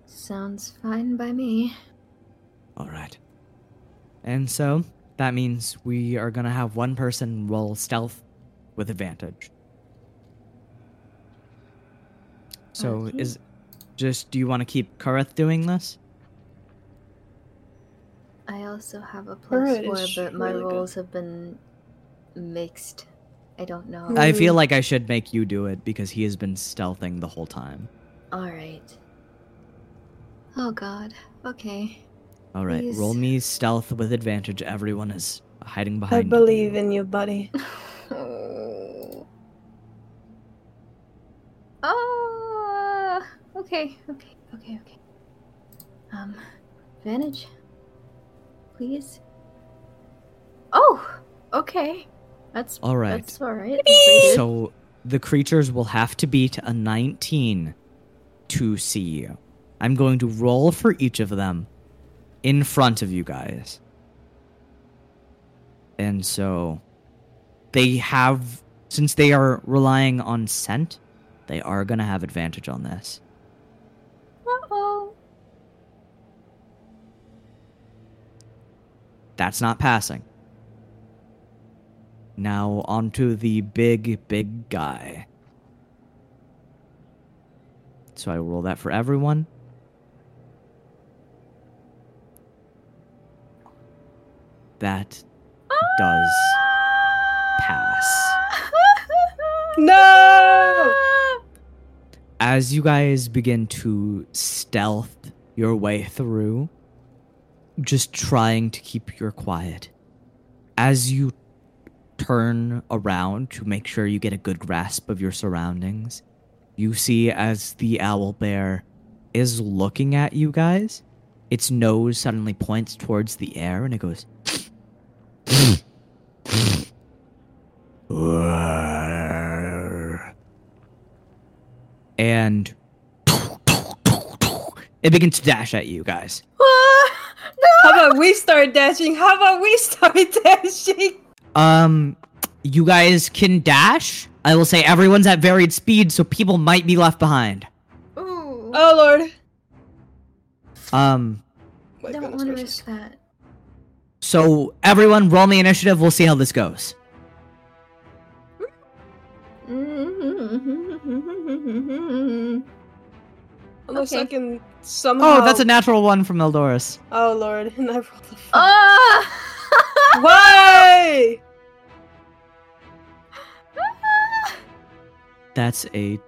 Sounds fine by me. All right. And so that means we are gonna have one person roll stealth with advantage. So Okay. is just do you want to keep Kurith doing this? I also have a plus Alright, four, but my really good. rolls have been mixed. I don't know. I feel hmm. like I should make you do it because he has been stealthing the whole time. Alright. Oh god. Okay. All right, Please. roll me stealth with advantage. Everyone is hiding behind. I believe you. in you, buddy. Oh. Oh. Okay. Okay. Okay. Okay. Um, advantage. Please. Oh. Okay. That's All right. That's all right. That's. So the creatures will have to beat a 19 to see you. I'm going to roll for each of them in front of you guys. And so they have, since they are relying on scent, they are going to have advantage on this. That's not passing. Now onto the big, big guy. So I roll that for everyone. That does pass. No! As you guys begin to stealth your way through, just trying to keep your quiet, as you turn around to make sure you get a good grasp of your surroundings, you see as the owl bear is looking at you guys, its nose suddenly points towards the air and it goes. and it begins to dash at you guys. How about we start dashing? How about we start dashing? Um, you guys can dash. I will say everyone's at varied speed, so people might be left behind. Ooh. Oh lord. Um, My don't want to risk that. so everyone roll me initiative. We'll see how this goes. Unless I Okay. can somehow. Oh, that's a natural one from Eldorus. Oh lord, and I rolled a four. Ah! Why? That's a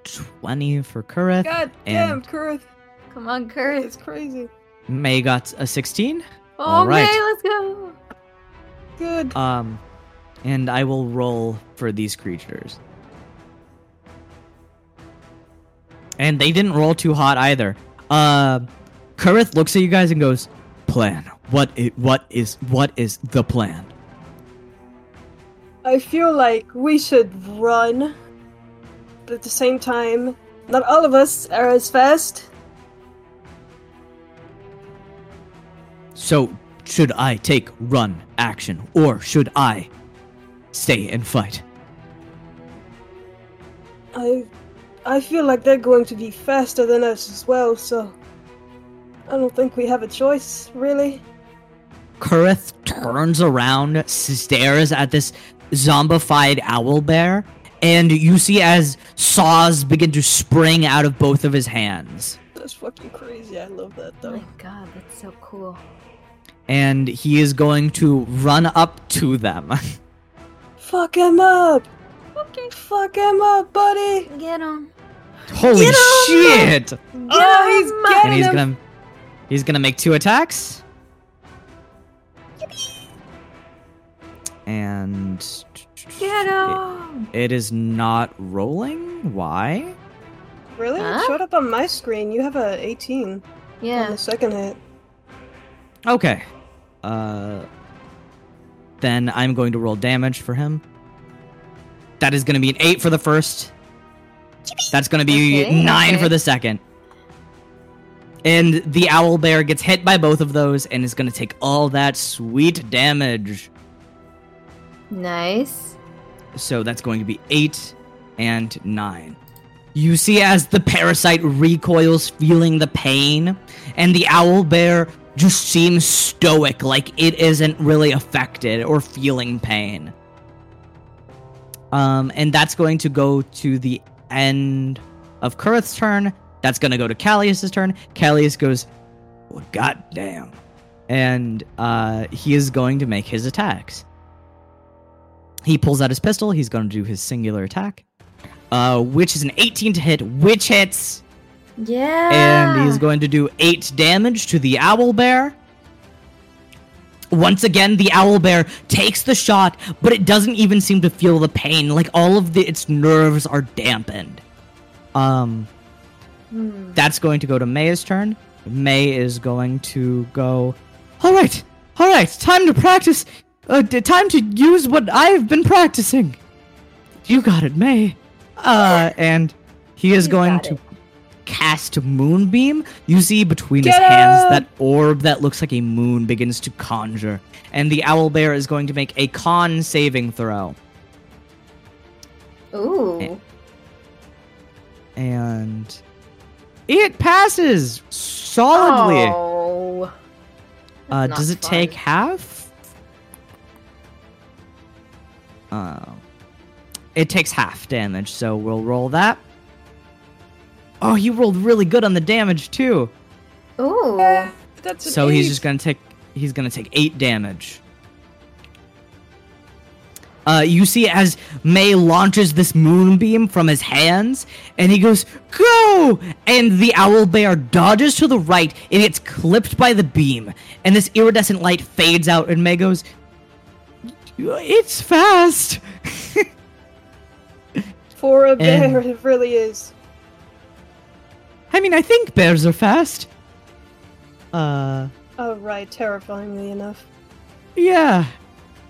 20 for Kurith. God damn, And- Kurth. Come on, Kurt. It's crazy. May got a 16. Oh, All right. May, let's go. Good. Um, and I will roll for these creatures. And they didn't roll too hot either. Uh, Kurith looks at you guys and goes, "Plan. What? I- what is? What is the plan?" I feel like we should run, but at the same time, not all of us are as fast. So, should I take run action, or should I stay and fight? I, I feel like they're going to be faster than us as well. So, I don't think we have a choice, really. Kurith turns around, stares at this zombified owl bear, and you see as saws begin to spring out of both of his hands. That's fucking crazy. I love that though. Oh my god, that's so cool. And he is going to run up to them. Fuck him up. Okay. Fuck him up, buddy. Get him. Holy Get on shit! oh, he's getting And he's him. gonna he's gonna make two attacks. and Get him! it is not rolling. Why? Really? Huh? It showed up on my screen. You have a 18 Yeah. on Yeah. the second hit. Okay. Uh then I'm going to roll damage for him. That is going to be an 8 for the first. That's going to be Okay, 9 okay. for the second. And the owl bear gets hit by both of those and is going to take all that sweet damage. Nice. So that's going to be 8 and 9. You see as the parasite recoils, feeling the pain, and the owl bear just seems stoic, like it isn't really affected or feeling pain. Um, and that's going to go to the end of Kurith's turn. That's going to go to Callius's turn. Callius goes, well, God damn. And uh, he is going to make his attacks. He pulls out his pistol. He's going to do his singular attack, uh, which is an 18 to hit, which hits. Yeah. And he's going to do 8 damage to the owl bear. Once again, the owl bear takes the shot, but it doesn't even seem to feel the pain. Like all of the, its nerves are dampened. Um, Hmm. that's going to go to May's turn. May is going to go. All right, all right. Time to practice. Uh, d- time to use what I've been practicing. You got it, May. Uh, and he is going to. Cast Moonbeam. You see between his Get hands that orb that looks like a moon begins to conjure, and the owl bear is going to make a con saving throw. Ooh. and it passes solidly. Oh. uh, does not it take half? Uh, it takes half damage, so we'll roll that. Oh, he rolled really good on the damage too. Ooh. That's an So he's just gonna take he's gonna take eight damage. Uh, you see as May launches this moonbeam from his hands, and he goes, Go! And the owl bear dodges to the right, and gets clipped by the beam. And this iridescent light fades out, and May goes, It's fast! For a bear, And- it really is. I mean, I think bears are fast. Uh, Oh, right, terrifyingly enough. yeah.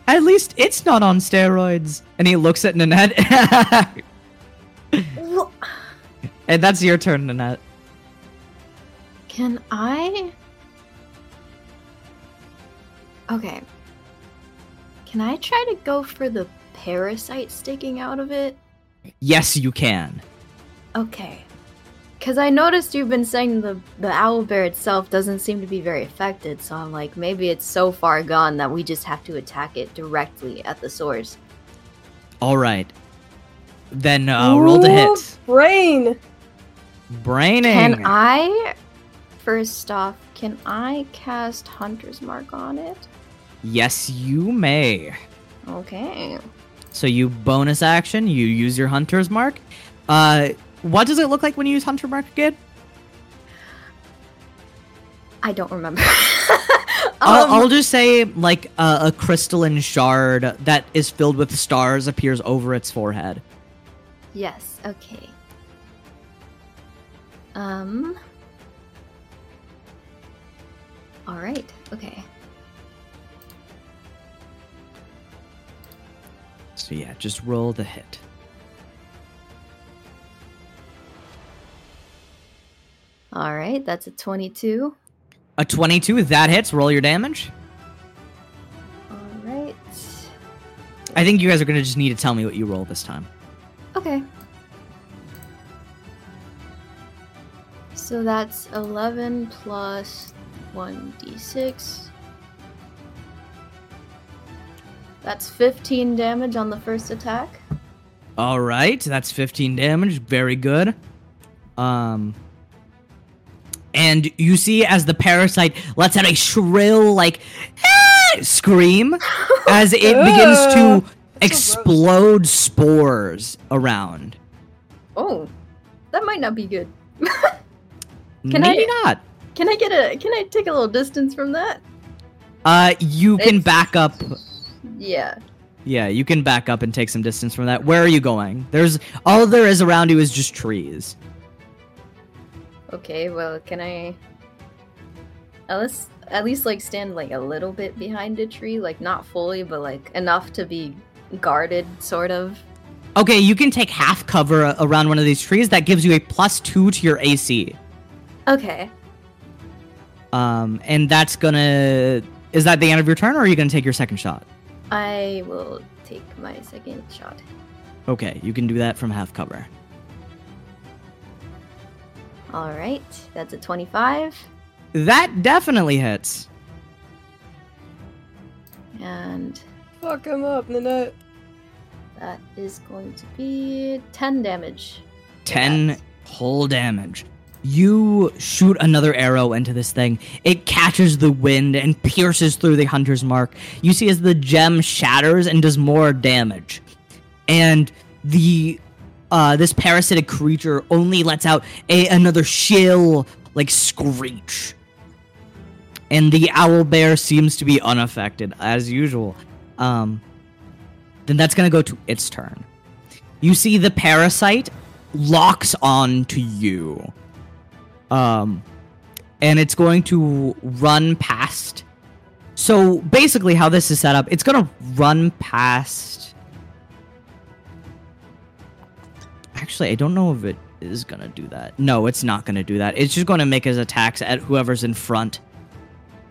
At least it's not on steroids. And he looks at Nanette. And that's your turn, Nanette. Can I? Okay. Can I try to go for the parasite sticking out of it? Yes, you can. Okay. Because I noticed you've been saying the, the owl bear itself doesn't seem to be very affected, so I'm like, maybe it's so far gone that we just have to attack it directly at the source. All right. Then uh, roll to hit. Brain! Braining. Can I, first off, can I cast Hunter's Mark on it? Yes, you may. Okay. So you bonus action. You use your hunter's mark. Uh, what does it look like when you use hunter mark again? I don't remember. I'll, Um, I'll just say like a, a crystalline shard that is filled with stars appears over its forehead. Yes, okay. Um. Alright, okay. So yeah, just roll the hit. Alright, that's a 22. A twenty-two that hits. Roll your damage. Alright. I think you guys are gonna just need to tell me what you roll this time. Okay. So that's 11 plus 1d6. That's 15 damage on the first attack. All right, that's 15 damage. Very good. Um and you see as the parasite lets out a shrill like "Ah!" scream as it begins to that's so explode spores around. Oh, that might not be good. Can I- Maybe not. Can I get a? Can I take a little distance from that? Uh you can It's- back up Yeah. Yeah, you can back up and take some distance from that. Where are you going? There's all there is around you is just trees. Okay, well, can I at least at least like stand like a little bit behind a tree, like not fully, but like enough to be guarded, sort of. Okay, you can take half cover around one of these trees. That gives you a plus two to your AC. Okay. Um, and that's gonna. Is that the end of your turn, or are you gonna take your second shot? I will take my second shot. Okay, you can do that from half cover. All right, that's a 25, That definitely hits. and Fuck him up, Nanette. that is going to be 10 damage. 10 Yes. whole damage. You shoot another arrow into this thing. It catches the wind and pierces through the hunter's mark. You see as the gem shatters and does more damage. And the uh this parasitic creature only lets out a another shrill like screech. And the owl bear seems to be unaffected as usual. Um then that's going to go to its turn. You see the parasite locks on to you. Um and it's going to run past. So basically how this is set up, it's going to run past Actually, I don't know if it is going to do that. No, it's not going to do that. It's just going to make his attacks at whoever's in front.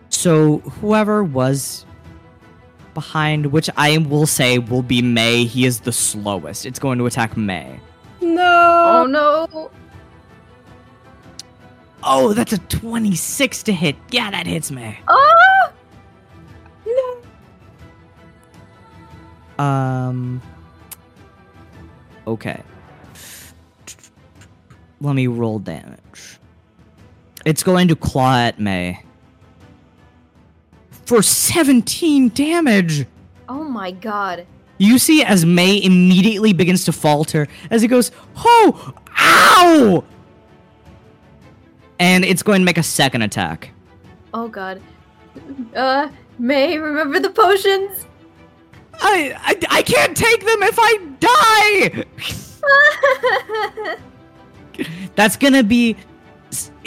So whoever was behind, which I will say will be May, he is the slowest. It's going to attack May. No! Oh No. no! Oh, that's a 26 to hit. Yeah, that hits May. Oh! No. Um. Okay. Let me roll damage. It's going to claw at May. For 17 damage! Oh my god. You see as May immediately begins to falter as he goes, Oh! Ow! And it's going to make a second attack. Oh god. Uh, May, remember the potions? I, I, I can't take them if I die! That's gonna be.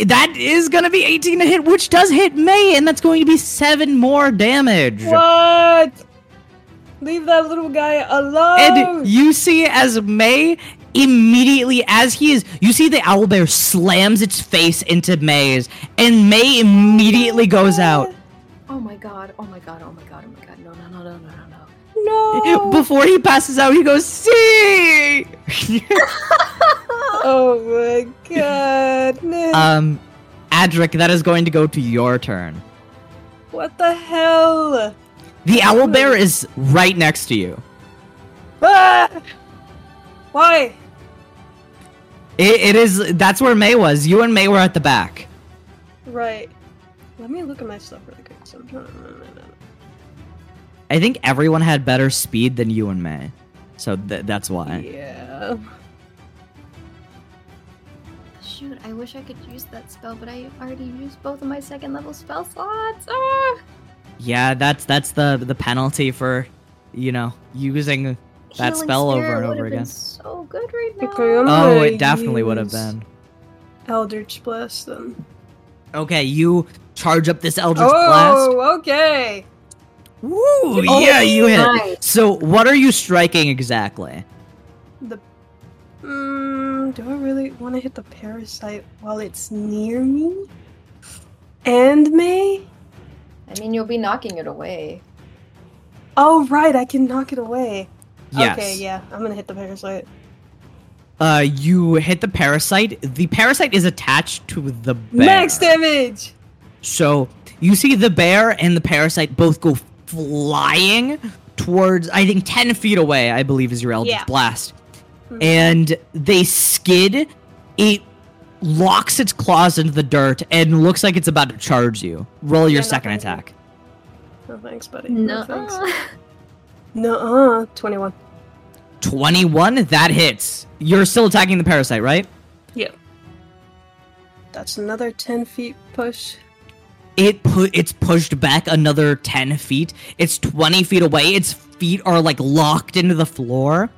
That is gonna be 18 to hit, which does hit May, and that's going to be 7 more damage. What? Leave that little guy alone. And you see as May immediately, as he is, you see the owl bear slams its face into May's, and May immediately goes out. oh my god, oh my god, oh my god, oh my god. No, no, no, no, no, no. Before he passes out, he goes, See! Oh my god. Um, Adric, that is going to go to your turn. what the hell? The owl bear is right next to you. Ah! Why? It, it is. That's where May was. You and May were at the back. Right. Let me look at my stuff really quick. So I'm trying to- I think everyone had better speed than you and May, so th- that's why. Yeah. Shoot, I wish I could use that spell, but I already used both of my second level spell slots. Ah! Yeah, that's that's the the penalty for, you know, using that Healing spell over and over would've been again. So good right now. Okay, I'm Oh, it definitely would have been. Eldritch Blast then. Okay, you charge up this Eldritch Blast. Oh, okay. Woo! Oh, yeah, you hit. nice. So, what are you striking exactly? The. Mm, do I really want to hit the parasite while it's near me? And May? I mean, you'll be knocking it away. Oh, right, I can knock it away. Yes. Okay, yeah, I'm gonna hit the parasite. Uh, you hit the parasite. The parasite is attached to the bear. Max damage! So you see the bear and the parasite both go flying towards, I think, 10 feet away, I believe is your Eldritch Yeah. Blast. Mhm. And they skid. It locks its claws into the dirt and looks like it's about to charge you. Roll your Yeah, second thank attack. No thanks, buddy. No. thanks. Nuh-uh. 21. 21, that hits. You're still attacking the parasite, right? Yep. That's another 10 feet push. It put it's pushed back another 10 feet. It's 20 feet away. Its feet are like locked into the floor,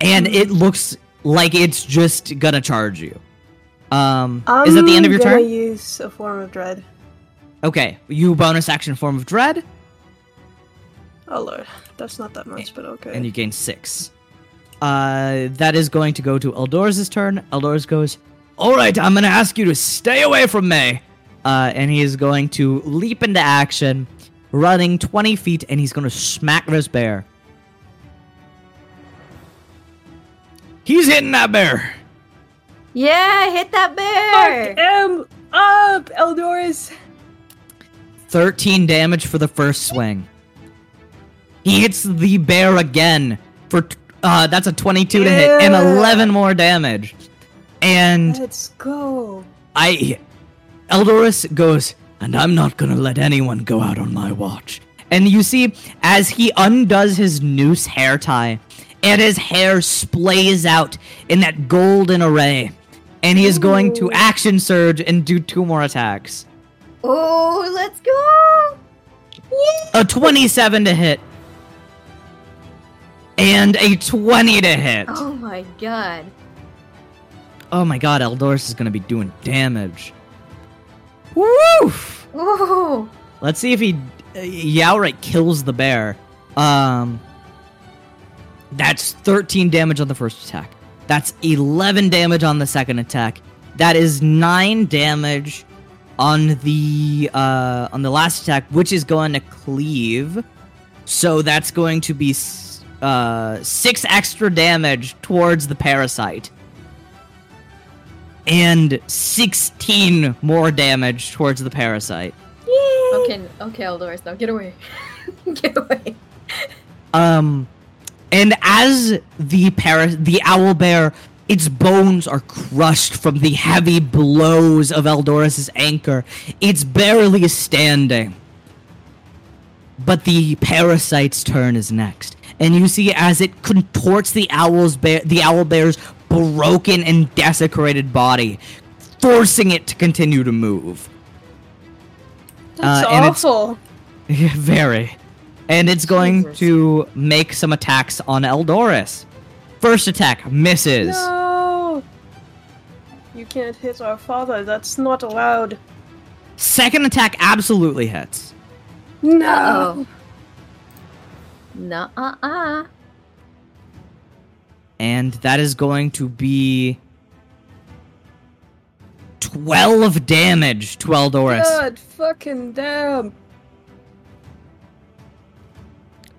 and it looks like it's just gonna charge you. Um, is that the end of your gonna turn? use a form of dread. Okay, you bonus action form of dread, Oh lord, that's not that much, but okay. and you gain six. Uh, that is going to go to Eldor's turn. Eldor's goes, All right, I'm going to ask you to stay away from me. Uh, and he is going to leap into action, running 20 feet, and he's going to smack this bear. He's hitting that bear. Yeah, hit that bear. am up, Eldorus. 13 damage for the first swing. He hits the bear again for t- uh that's a 22 to hit and 11 more damage. And Let's go. I Eldorus goes, and I'm not gonna let anyone go out on my watch. And you see, as he undoes his noose hair tie, and his hair splays out in that golden array, and he is going to action surge and do two more attacks. Oh, let's go. A 27 to hit. And a 20 to hit. Oh my god. Oh my god, Eldorus is gonna be doing damage. Woof! Whoa. Let's see if he uh, he outright kills the bear. Um, that's 13 damage on the first attack. That's 11 damage on the second attack. That is nine damage on the uh on the last attack, which is going to cleave. So that's going to be uh six extra damage towards the parasite. And 16 more damage towards the parasite. Okay, okay, Eldorus, now get away. get away. Um, and as the para- the owl bear, its bones are crushed from the heavy blows of Eldorus's anchor. It's barely standing. But the parasite's turn is next, and you see as it contorts the owl's bear, the owl bear's broken and desecrated body, forcing it to continue to move. That's Uh, and it's- awful. Yeah, very. And it's going Jesus. to make some attacks on Eldorus. First attack misses. No. You can't hit our father. That's not allowed. Second attack absolutely hits. No. Uh-oh. Nuh-uh-uh. And that is going to be 12 damage to Eldorus. God fucking damn.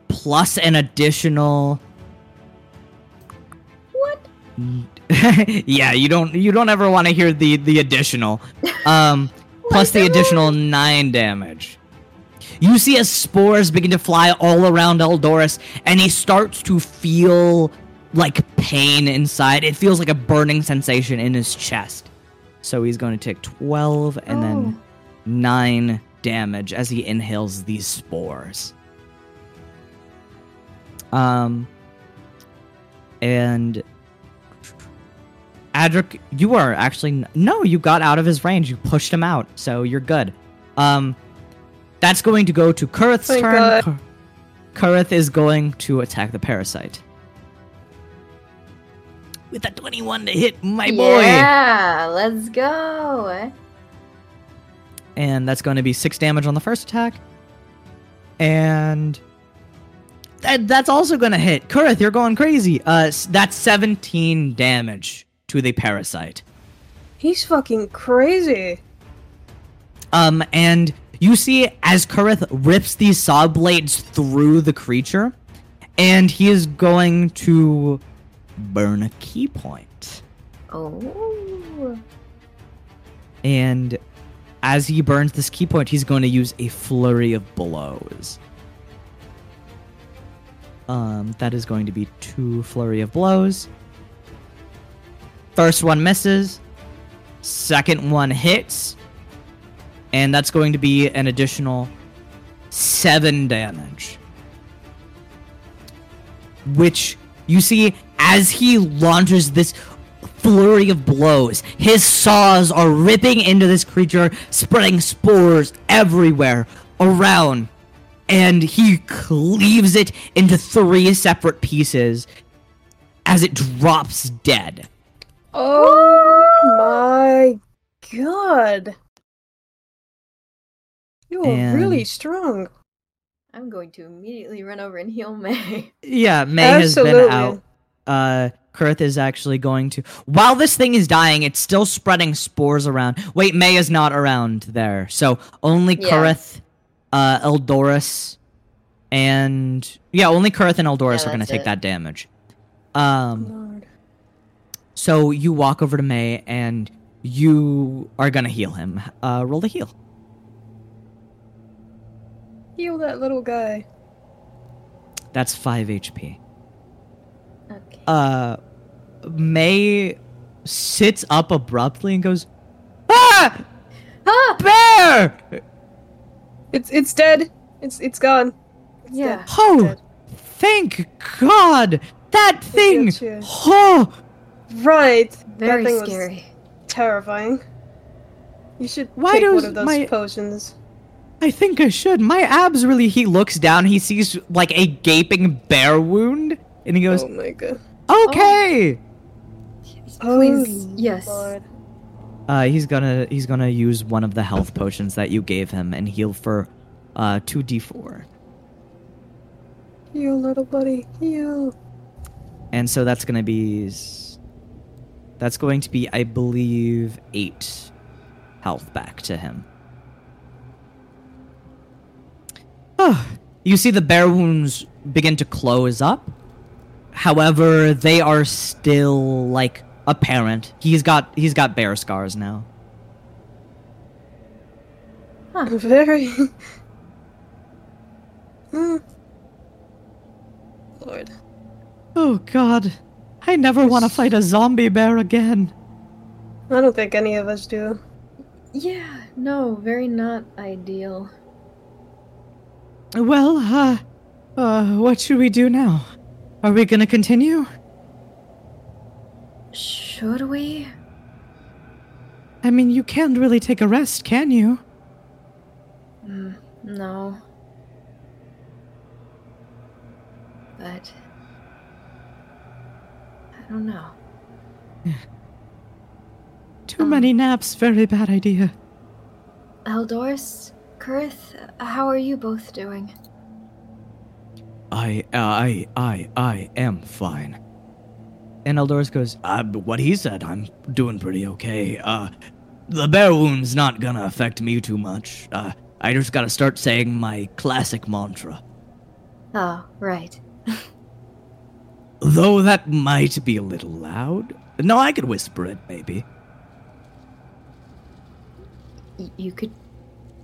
Plus an additional What? Yeah, you don't you don't ever want to hear the the additional. Um plus the additional 9 damage. You see as spores begin to fly all around Eldorus, and he starts to feel like pain inside. It feels like a burning sensation in his chest. So he's going to take 12 and then 9 damage as he inhales these spores. Um and Adric, you are actually no, you got out of his range. You pushed him out, so you're good. Um, that's going to go to Kurith's turn. God. Kurith is going to attack the parasite with a 21 to hit, my boy, Yeah, let's go. and that's going to be six damage on the first attack, and that that's also going to hit Kurith. You're going crazy. Uh, that's 17 damage to the parasite. He's fucking crazy. Um, and you see as Kurith rips these saw blades through the creature, and he is going to burn a ki point. Oh. And as he burns this ki point, he's going to use a flurry of blows. Um, that is going to be two flurry of blows. First one misses. Second one hits. And that's going to be an additional seven damage. Which you see as he launches this flurry of blows, his saws are ripping into this creature, spreading spores everywhere around. and he cleaves it into three separate pieces as it drops dead. Oh my god. You are really strong. I'm going to immediately run over and heal May. Yeah, May has been out. Uh, Kurth is actually going to. While this thing is dying, it's still spreading spores around. Wait, May is not around there, so only Yeah. Kurth, uh, Eldorus, and yeah, only Kurth and Eldorus Yeah, are going to that's take it. that damage. Um, Lord. so you walk over to May and you are going to heal him. Uh, roll the heal. Heal that little guy. That's five HP. Okay. uh May sits up abruptly and goes, "Ah, ah! bear! It's it's dead. It's it's gone. It's Yeah. dead. Oh, Dead. thank God! That thing! yes, yes. Oh, Right. Very that thing was scary. terrifying. You should Why take one of those my- potions. I think I should. My abs really. He looks down. He sees like a gaping bear wound, and he goes, Oh my god. "Okay." Please, Oh, yes. Lord. Uh, he's gonna he's gonna use one of the health potions that you gave him and heal for uh two d four. Heal, little buddy. Heal. And so that's going to be that's going to be I believe 8 health back to him. Oh, you see the bear wounds begin to close up. However, they are still like apparent. He's got he's got bear scars now. Very. Hmm. Lord. Oh god. I never want to fight a zombie bear again. I don't think any of us do. Yeah, no, very not ideal. Well, uh uh what should we do now? Are we going to continue? Should we? I mean, you can't really take a rest, can you? Mm, no. But. I don't know. Too Um. many naps, very bad idea. Eldorus, Kurth, how are you both doing? I, I, I, I am fine. And Eldorus goes, uh, what he said, I'm doing pretty okay. Uh, the bear wound's not gonna affect me too much. Uh, I just gotta start saying my classic mantra. Oh, right. Though that might be a little loud. No, I could whisper it, maybe. Y- you could.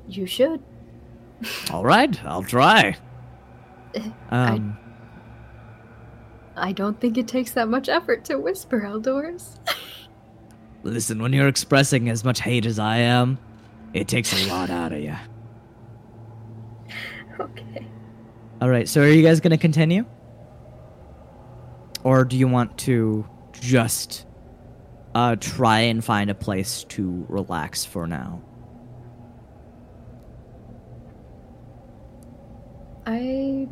You should. Alright, I'll try. I- Um, I don't think it takes that much effort to whisper, Eldorus. listen, when you're expressing as much hate as I am, it takes a lot out of you. okay. All right, so are you guys going to continue? Or do you want to just uh try and find a place to relax for now? I.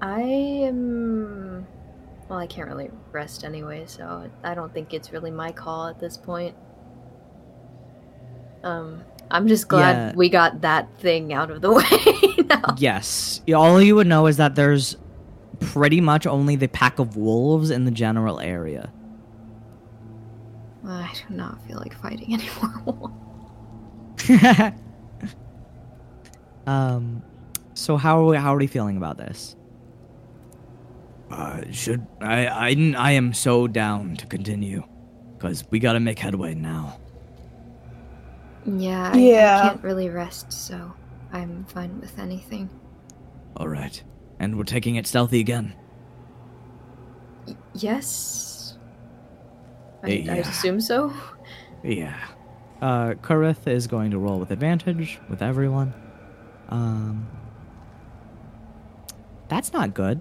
I am. Well, I can't really rest anyway, so I don't think it's really my call at this point. Um, I'm just glad Yeah. we got that thing out of the way now. Yes. All you would know is that there's pretty much only the pack of wolves in the general area. I do not feel like fighting anymore. um so how are we, how are we feeling about this? Uh should I I I am so down to continue cuz we got to make headway now. yeah, I, Yeah. I can't really rest, so I'm fine with anything. All right. And we're taking it stealthy again. Y- yes? I, I assume so. Yeah. Uh, Kurith is going to roll with advantage with everyone. Um, that's not good.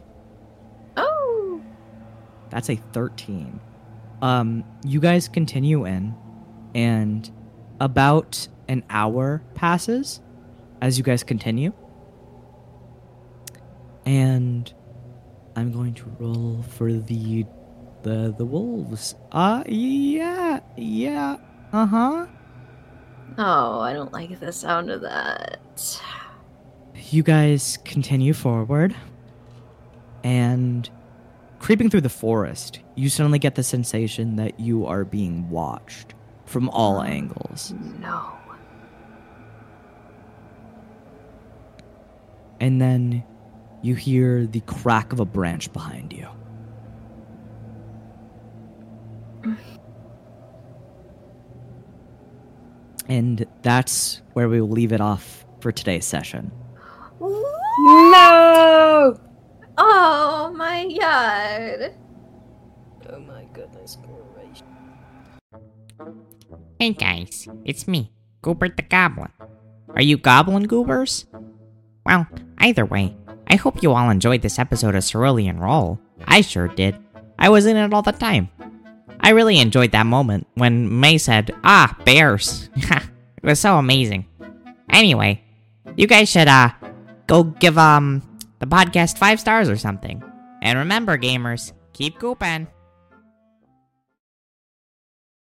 That's a 13. Um, you guys continue in, and about an hour passes, as you guys continue. And I'm going to roll for the the the wolves. Uh yeah, yeah. Uh-huh. Oh, I don't like the sound of that. You guys continue forward and creeping through the forest, you suddenly get the sensation that you are being watched from all angles. No. And then you hear the crack of a branch behind you. And that's where we will leave it off for today's session. No! Oh my god. Oh my goodness gracious. Hey guys, it's me, Goobert the Goblin. Are you goblin goobers? Well, either way, I hope you all enjoyed this episode of Cerulean Roll. I sure did. I was in it all the time. I really enjoyed that moment when May said, Ah, bears. it was so amazing. Anyway, you guys should, uh, go give, um, the podcast five stars or something. And remember, gamers, keep gooping.